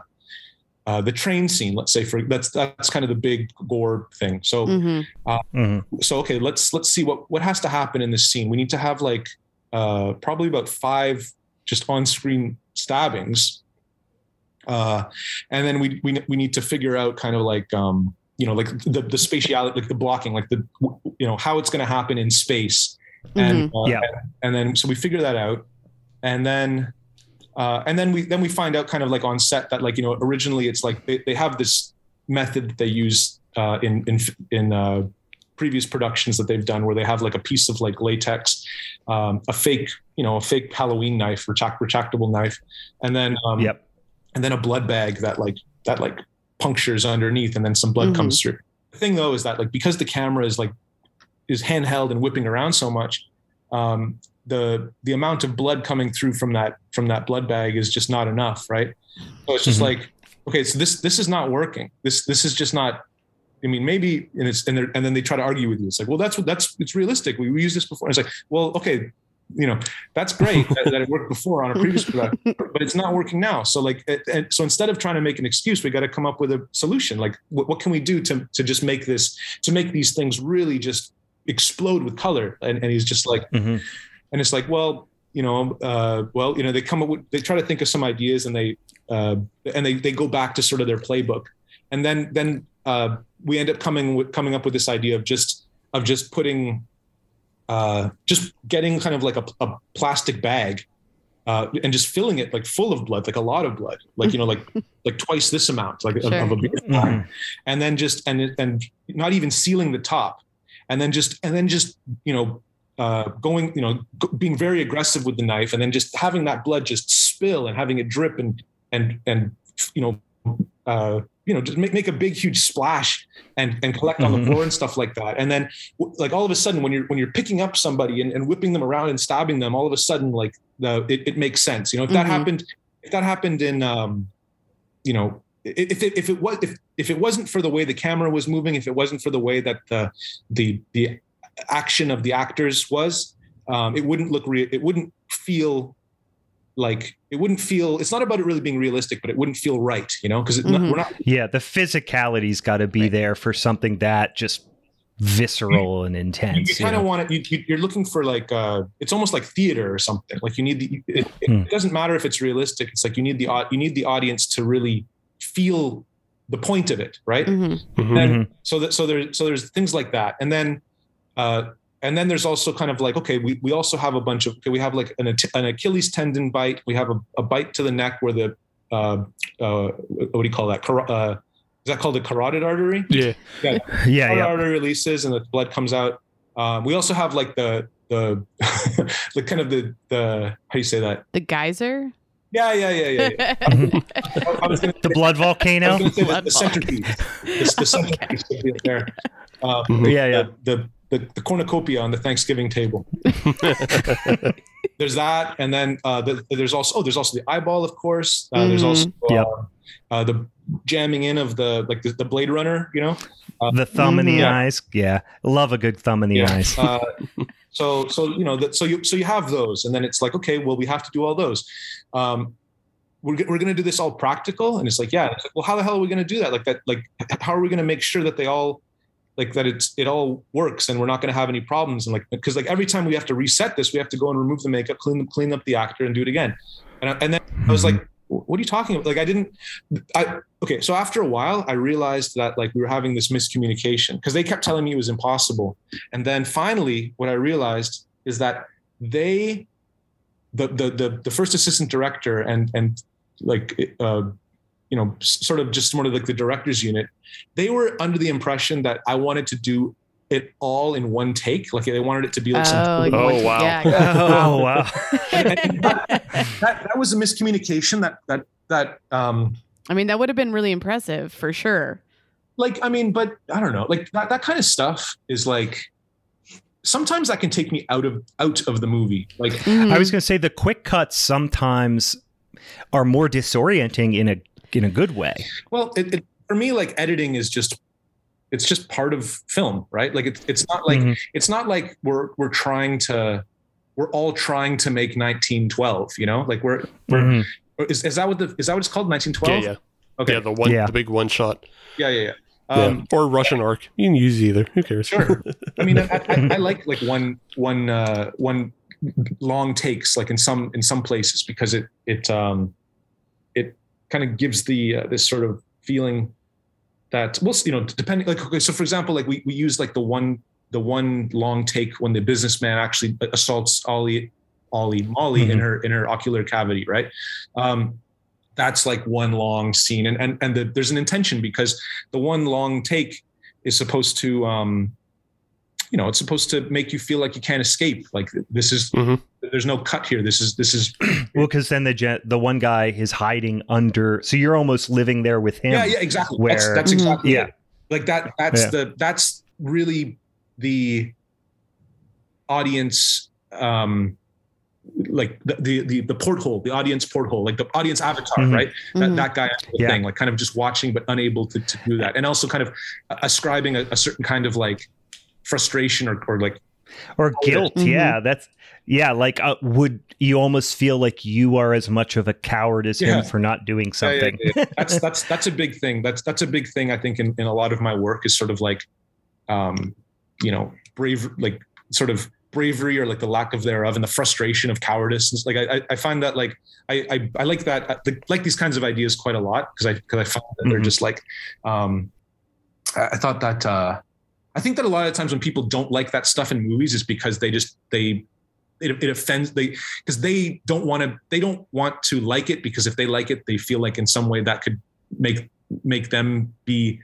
uh, the train scene. Let's say for that's that's kind of the big gore thing. So Mhm. hmm so okay, let's let's see what what has to happen in this scene. We need to have like uh, probably about five just on screen stabbings, uh, and then we we we need to figure out kind of like um, you know like the the spatiality, like the blocking, like the you know how it's going to happen in space, and uh, Yeah. and, and then so we figure that out, and then. Uh, and then we then we find out kind of like on set that like you know originally it's like they, they have this method that they use uh, in in in uh, previous productions that they've done where they have like a piece of like latex, um, a fake, you know, a fake Halloween knife, retract, retractable knife, and then um, Yep. and then a blood bag that like that like punctures underneath, and then some blood Mhm. comes through. The thing though is that like because the camera is like is handheld and whipping around so much, um, the the amount of blood coming through from that from that blood bag is just not enough, right? So it's just Mhm. like okay, so this this is not working. This this is just not I mean, maybe, and it's and, they're- and then they try to argue with you. It's like, well, that's what that's it's realistic. We, we used this before. It's like, well, okay, you know, that's great that, that it worked before on a previous product, but it's not working now. So like, and so instead of trying to make an excuse, we got to come up with a solution. Like, what, what can we do to to just make this to make these things really just explode with color? And, and he's just like, hmm and it's like, well, you know, uh, well, you know, they come up with, they try to think of some ideas, and they, uh, and they they go back to sort of their playbook, and then then uh, we end up coming with coming up with this idea of just of just putting, uh, just getting kind of like a, a plastic bag. Uh, and just filling it like full of blood, like a lot of blood, like you know, like like twice this amount, like of, Sure. of a beer hmm and then just and and not even sealing the top and then just and then just you know uh, going you know g- being very aggressive with the knife and then just having that blood just spill and having it drip and and and you know uh, you know just make, make a big huge splash and and collect on Mhm. the floor and stuff like that and then like all of a sudden when you're when you're picking up somebody and, and whipping them around and stabbing them all of a sudden like the it, it makes sense you know if that Mhm. happened if that happened in um you know if it, if it was if, if it wasn't for the way the camera was moving if it wasn't for the way that the the the action of the actors was um it wouldn't look real it wouldn't feel like it wouldn't feel it's not about it really being realistic but it wouldn't feel right you know because Mhm. we're not Yeah, the physicality's got to be Right. there for something that just visceral and intense. you kind of want it you, you, you're looking for like uh it's almost like theater or something like you need the it, it, it doesn't matter if it's realistic it's like you need the you need the audience to really feel the point of it right Mhm. Mhm. And Mhm. so that so there's so there's things like that and then uh and then there's also kind of like okay we, we also have a bunch of okay, we have like an, an achilles tendon bite we have a, a bite to the neck where the uh, uh what do you call that Car- uh, is that called the carotid artery Yeah. Yeah, carotid yeah. artery releases and the blood comes out um, we also have like the the the kind of the the how do you say that The geyser. yeah yeah yeah yeah, yeah. I, I was gonna The blood I was volcano. say the, Blood the centerpiece the, the centerpiece would be up there um, Mhm. Yeah, yeah. the, the the the cornucopia on the Thanksgiving table. there's that, and then uh, the, there's also oh, there's also the eyeball, of course. Uh, There's also uh, Yep. uh, the jamming in of the like the, the Blade Runner, you know. The thumb in the Yeah. eyes. Yeah, love a good thumb in the eyes. Uh, so so you know that so you so you have those, and then it's like okay, well we have to do all those. Um, we're, we're going to do this all practical, and it's like yeah. It's like, well, how the hell are we going to do that? Like that, like how are we going to make sure that they all like that it's it all works and we're not going to have any problems and like because like every time we have to reset this we have to go and remove the makeup clean clean up the actor and do it again. And, I, and then i was like what are you talking about? Like i didn't i okay so after a while i realized that like we were having this miscommunication because they kept telling me it was impossible. And then finally what i realized is that they the the the, the first assistant director and and like uh you know sort of just sort of like the directors unit they were under the impression that i wanted to do it all in one take like they wanted it to be like some Oh, Oh, yeah, wow. yeah. oh wow. that, that, that was a miscommunication that that that um I mean, that would have been really impressive for sure. like i mean but i don't know like that, that kind of stuff is like sometimes that can take me out of out of the movie like Mhm. I was going to say the quick cuts sometimes are more disorienting in a in a good way. well it, it for me like editing is just it's just part of film right like it's it's not like Mhm. it's not like we're we're trying to we're all trying to make 1912 you know like we're we're Mhm. is, is that what the is that what it's called 1912 yeah, okay yeah. The one, Yeah. the big one shot, yeah yeah yeah yeah. um or Russian Ark. You can use either. Who cares? Sure. I mean, I, I, I like like one one uh, one long takes like in some in some places because it it um it kind of gives the uh, this sort of feeling that well you know depending like okay so for example like we we use like the one the one long take when the businessman actually assaults Ollie Ollie Molly in Mhm. her in her ocular cavity right um that's like one long scene and and and the, there's an intention because the one long take is supposed to um you know it's supposed to make you feel like you can't escape like this is Mhm. there's no cut here this is this is Well, because then the gen- the one guy is hiding under, so you're almost living there with him. yeah yeah exactly that's, where- that's Mhm. exactly Yeah. it. like that that's Yeah. the that's really the audience um like the, the the the porthole the audience porthole like the audience avatar Mhm. right that, Mhm. that guy Yeah. thing like kind of just watching but unable to, to do that and also kind of ascribing a, a certain kind of like frustration or, or like or guilt. Mhm. Yeah, that's yeah. Like, uh, would you almost feel like you are as much of a coward as Yeah. him for not doing Yeah, yeah, something? yeah. that's that's that's a big thing that's that's a big thing i think in, in a lot of my work is sort of like um you know brave like sort of bravery or like the lack of thereof and the frustration of cowardice It's like i I- i find that like i i, I like that I the, like these kinds of ideas quite a lot because i because i find that they're Mhm. just like um I, I thought that uh i think that a lot of times when people don't like that stuff in movies is because they just they it, it offends they because they don't want to they don't want to like it because if they like it they feel like in some way that could make make them be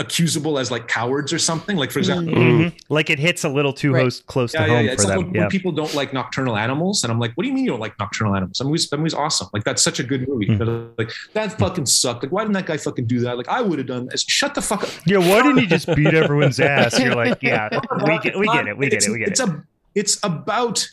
accusable as like cowards or something like for example Mhm. Like it hits a little too Right. close, close yeah, to yeah, home yeah. It's for like them. when, Yeah. when people don't like nocturnal animals, and I'm like, "What do you mean you don't like nocturnal animals?" That movie's, that movie's awesome. Like that's such a good movie. Hmm. They're Like that fucking sucked. Like why didn't that guy fucking do that? Like I would have done this. Shut the fuck up. yeah. Why didn't he just beat everyone's ass? You're like, yeah, we get, we get it, we get It's- it, we get it's it. A, it's about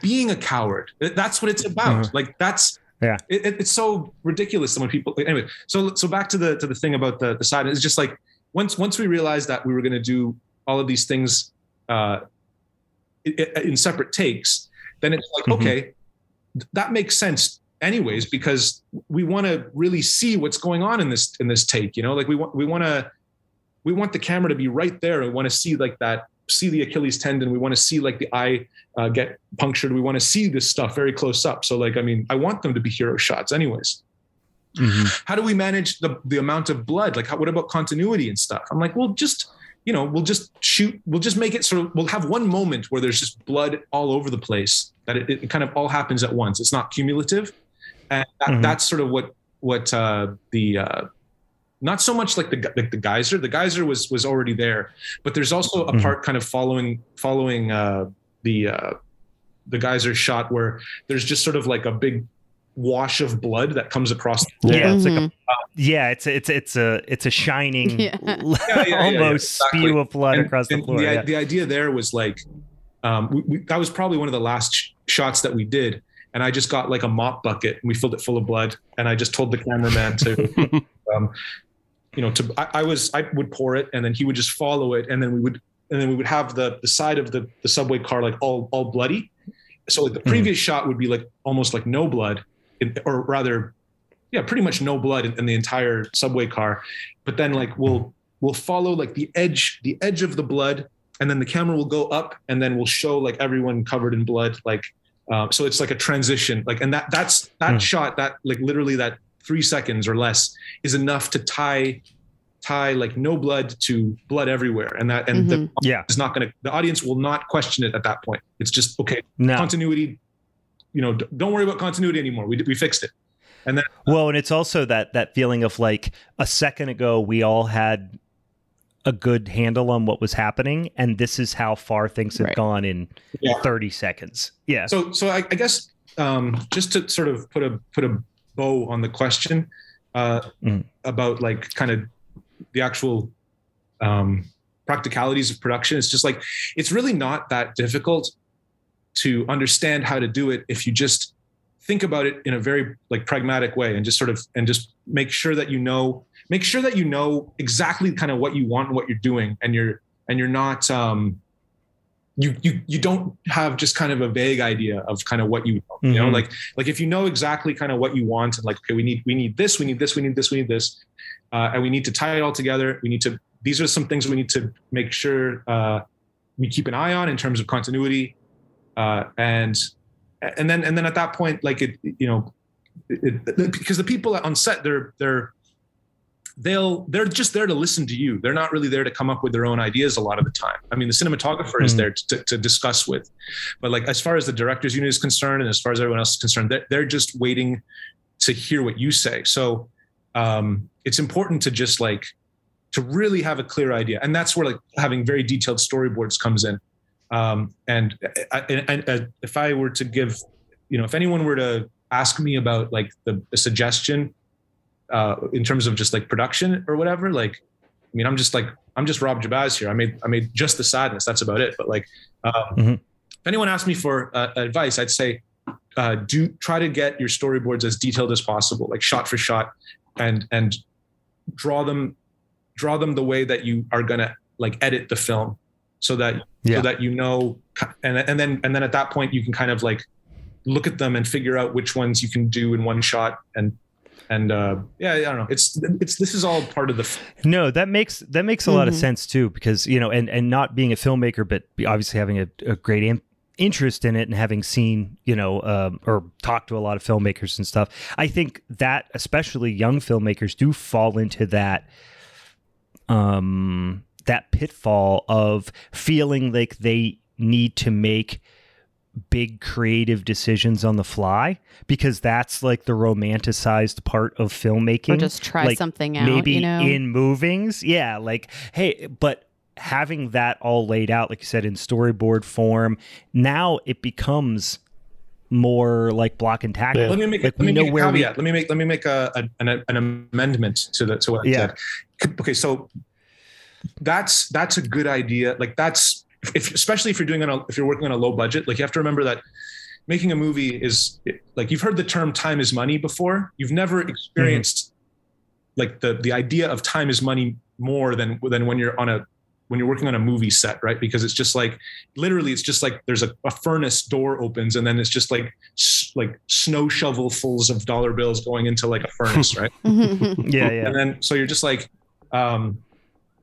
being a coward. That's what it's about. Mhm. Like that's Yeah. It, it- it's so ridiculous that when people anyway. So so back to the to the thing about the the side. It's just like once once we realized that we were going to do all of these things uh, in separate takes, then it's like Mhm. okay, that makes sense anyways because we want to really see what's going on in this in this take. You know, like we want we want to we want the camera to be right there. We want to see like that see the Achilles tendon. We want to see like the eye uh, get punctured. We want to see this stuff very close up. So like I mean, I want them to be hero shots anyways Mhm. how do we manage the the amount of blood like how, what about continuity and stuff i'm like well just you know we'll just shoot we'll just make it sort of we'll have one moment where there's just blood all over the place that it, it kind of all happens at once it's not cumulative and that, Mhm. that's sort of what what uh the uh not so much like the like the geyser the geyser was was already there but there's also a Mhm. part kind of following following uh the uh the geyser shot where there's just sort of like a big wash of blood that comes across Yeah, it's like a Mhm. yeah, it's it's it's a it's a shining, Yeah. yeah, yeah, almost exactly. spew of blood And- across the floor. The, yeah. the idea there was like, um, we, we, that was probably one of the last sh- shots that we did. And I just got like a mop bucket and we filled it full of blood. And I just told the cameraman to, um, you know, to, I, I was, I would pour it and then he would just follow it. And then we would, and then we would have the, the side of the, the subway car, like all, all bloody. So like the Mhm. previous shot would be like almost like no blood in, or rather, yeah, pretty much no blood in, in the entire subway car. But then like we'll, we'll follow like the edge the edge of the blood and then the camera will go up and then we'll show like everyone covered in blood like uh, so it's like a transition like and that that's that Hmm. shot that like literally that three seconds or less is enough to tie tie like no blood to blood everywhere and that and the Mhm. Yeah. is not going to the audience will not question it at that point it's just okay No. continuity you know don't worry about continuity anymore we, we fixed it And then Well, and it's also that that feeling of like a second ago we all had a good handle on what was happening, and this is how far things have Right. gone in Yeah. thirty seconds. Yeah. so so i, I guess um, just to sort of put a put a bow on the question uh, Mm. about like kind of the actual um, practicalities of production it's just like it's really not that difficult to understand how to do it if you just think about it in a very like pragmatic way and just sort of and just make sure that you know make sure that you know exactly kind of what you want and what you're doing and you're and you're not um you you you don't have just kind of a vague idea of kind of what you want, you know Mhm. like like if you know exactly kind of what you want and like okay we need we need this we need this we need this we need this uh, and we need to tie it all together we need to these are some things we need to make sure uh, we keep an eye on in terms of continuity uh, and and then and then at that point like it you know it, it, because the people on set they're they're they'll they're just there to listen to you. They're not really there to come up with their own ideas a lot of the time. I mean the cinematographer is Mhm. there to, to discuss with. But like as far as the directors unit is concerned and as far as everyone else is concerned they're, they're just waiting to hear what you say. So um it's important to just like to really have a clear idea. And that's where like having very detailed storyboards comes in um and, I, and, and uh, if i were to give you know if anyone were to ask me about like the, the suggestion uh in terms of just like production or whatever like i mean i'm just like i'm just rob Jabbaz here. I made i made just the sadness. That's about it. But like um, Mhm. if anyone asked me for uh, advice i'd say uh, do try to get your storyboards as detailed as possible like shot for shot and and draw them draw them the way that you are going to like edit the film so that Yeah. so that you know and and then and then at that point you can kind of like look at them and figure out which ones you can do in one shot and and uh yeah i don't know it's it's this is all part of the f- No, that makes that makes a lot of Mhm. sense too, because you know, and and not being a filmmaker, but obviously having a, a great in, interest in it and having seen, you know, um, or talked to a lot of filmmakers and stuff. I think that especially young filmmakers do fall into that, um, that pitfall of feeling like they need to make big creative decisions on the fly because that's like the romanticized part of filmmaking or just try like, something out. maybe you know, in movings yeah like hey but having that all laid out like you said in storyboard form now it becomes more like block and tackle Yeah. let me make, Like, let me know make a where we- caveat let me make let me make a, a an, an amendment to the to what I Yeah. said okay so that's that's a good idea. Like that's if especially if you're doing on a if you're working on a low budget like you have to remember that making a movie is like you've heard the term time is money before. You've never experienced like the the idea of time is money more than than when you're on a when you're working on a movie set right? Because it's just like literally it's just like there's a, a furnace door opens and then it's just like like snow shovelfuls of dollar bills going into like a furnace right? Yeah yeah and then so you're just like um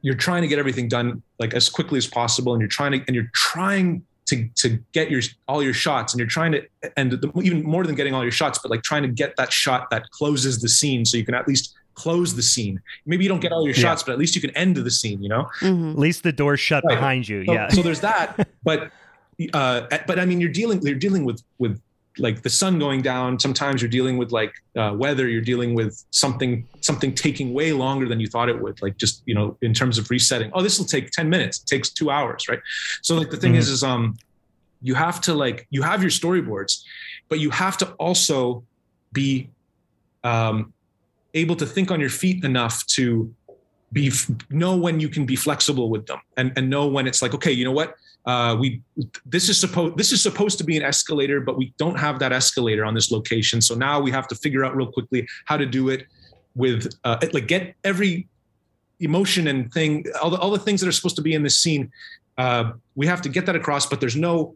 you're trying to get everything done like as quickly as possible and you're trying to and you're trying to to get your all your shots and you're trying to and the, even more than getting all your shots but like trying to get that shot that closes the scene so you can at least close the scene maybe you don't get all your Yeah. shots but at least you can end the scene you know Mhm. at least the door's shut Right. behind you so, yeah so there's that but uh but i mean you're dealing you're dealing with with like the sun going down sometimes you're dealing with like uh, weather you're dealing with something something taking way longer than you thought it would like just you know in terms of resetting. Oh this will take 10 minutes it takes two hours right? So like the thing Mhm. is is um you have to like you have your storyboards but you have to also be um able to think on your feet enough to be know when you can be flexible with them and and know when it's like okay you know what uh we this is supposed this is supposed to be an escalator but we don't have that escalator on this location so now we have to figure out real quickly how to do it with uh like get every emotion and thing all the all the things that are supposed to be in this scene uh we have to get that across but there's no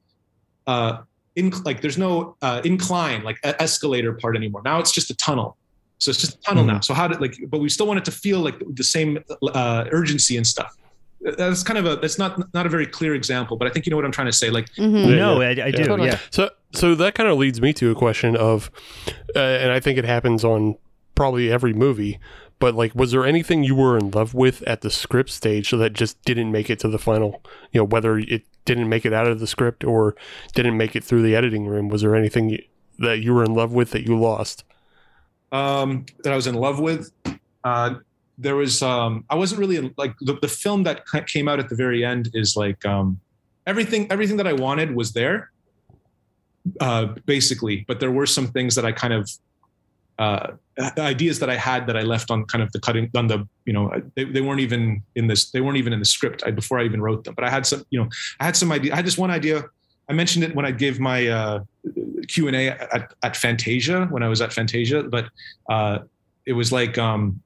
uh in like there's no uh incline like escalator part anymore now it's just a tunnel So it's just a tunnel Mhm. now. So how did like, but we still want it to feel like the same uh, urgency and stuff. That's kind of a that's not not a very clear example, but I think you know what I'm trying to say. Like, Mhm. Yeah, no, yeah. I, I do. Totally. Yeah. So, so that kind of leads me to a question of, uh, and I think it happens on probably every movie. But like, was there anything you were in love with at the script stage so that just didn't make it to the final? You know, whether it didn't make it out of the script or didn't make it through the editing room. Was there anything you, that you were in love with that you lost? um, that I was in love with. Uh, there was um, I wasn't really like the, the film that came out at the very end is like um, everything everything that I wanted was there, uh, basically. But there were some things that I kind of uh, ideas that I had that I left on kind of the cutting on the you know they, they weren't even in this they weren't even in the script I, before I even wrote them. But I had some you know I had some idea. I had this one idea. I mentioned it when I gave my uh, Q and A at, at Fantasia when I was at Fantasia, but uh, it was like um,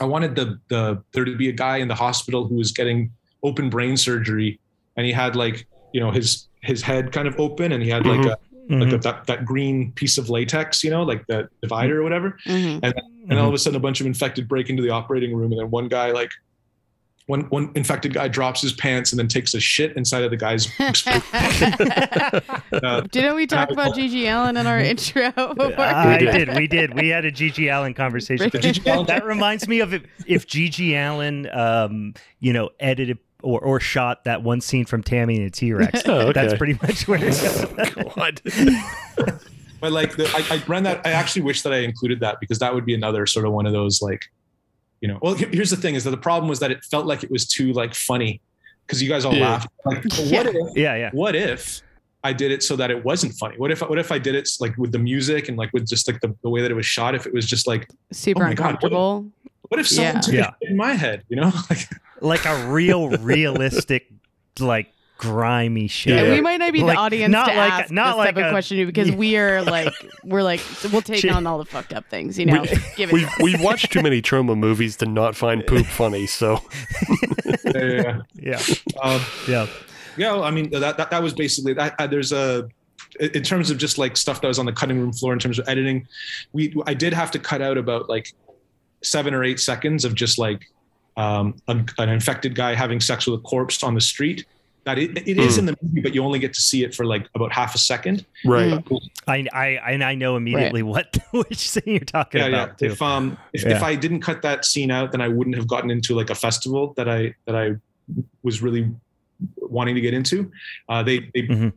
I wanted the the there to be a guy in the hospital who was getting open brain surgery, and he had like you know his his head kind of open, and he had like Mhm. a like a, that that green piece of latex, you know, like the divider or whatever. Mhm. And all of a sudden, a bunch of infected break into the operating room, and then one guy like. One, one infected guy drops his pants and then takes a shit inside of the guy's. uh, Didn't we talk about GG Allin in our intro before? I We did. did. We did. We had a GG Allin conversation. the GG Allin- that reminds me of if, if GG Allin, um, you know, edited or, or shot that one scene from Tammy and the T Rex. Oh, okay. That's pretty much where it's goes. God. but like the, I, I ran that i actually wish that i included that because that would be another sort of one of those like you know well here's the thing is that the problem was that it felt like it was too like funny because you guys all Yeah. laughed like but what if Yeah, yeah. what if i did it so that it wasn't funny what if what if i did it like with the music and like with just like the, the way that it was shot if it was just like Super Oh my God, what- uncomfortable. what if someone Yeah. took Yeah. a in my head you know like Like a real, realistic, like grimy shit. Yeah, Yeah. we might not be Like, the audience not to like- ask not this like type of a- question because we are like we're like we'll take Shit. on all the fucked up things, you know. Give it. We've we've watched too many trauma movies to not find poop funny. So yeah, yeah, Yeah. yeah. Um, Yeah. Yeah, well, I mean that that, that was basically that. Uh, there's a in terms of just like stuff that was on the cutting room floor in terms of editing, we I did have to cut out about like seven or eight seconds of just like um, a, an infected guy having sex with a corpse on the street. That it, it is in the movie, but you only get to see it for like about half a second. right, I, I, and I know immediately what which scene you're talking Yeah, yeah. about too. If um if, Yeah. if I didn't cut that scene out, then I wouldn't have gotten into like a festival that I that I was really wanting to get into. Uh, they they Mhm.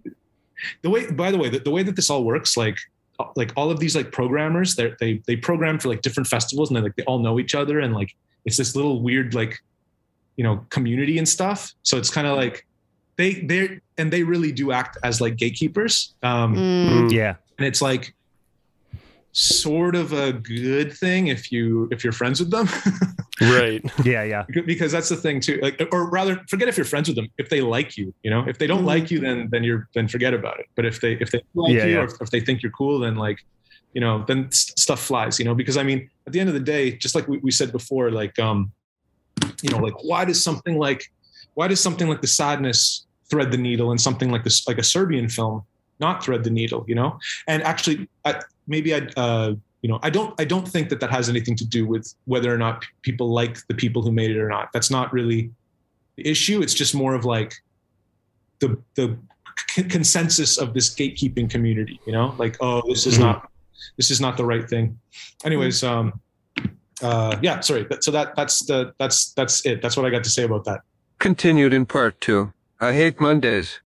the way by the way the, the way that this all works like like all of these like programmers they they they program for like different festivals and they like they all know each other and like it's this little weird like you know community and stuff. So it's kind of like they they and they really do act as like gatekeepers. Um, Mm, yeah. and it's like sort of a good thing if you if you're friends with them right. Yeah. Yeah. because that's the thing too like or rather forget if you're friends with them if they like you you know if they don't Mhm. like you then then you're then forget about it but if they if they like Yeah, you yeah. or if, if they think you're cool then like you know then st- stuff flies you know because i mean at the end of the day just like we, we said before like um you know like why does something like why does something like the sadness thread the needle and something like this like a serbian film not thread the needle you know? And actually I, maybe i uh you know i don't i don't think that that has anything to do with whether or not people like the people who made it or not. That's not really the issue. It's just more of like the the c- consensus of this gatekeeping community you know? Like oh this is Mhm. not this is not the right thing. Anyways um uh yeah sorry. So that that's the that's that's it. That's what i got to say about that Continued in part two. I hate Mondays.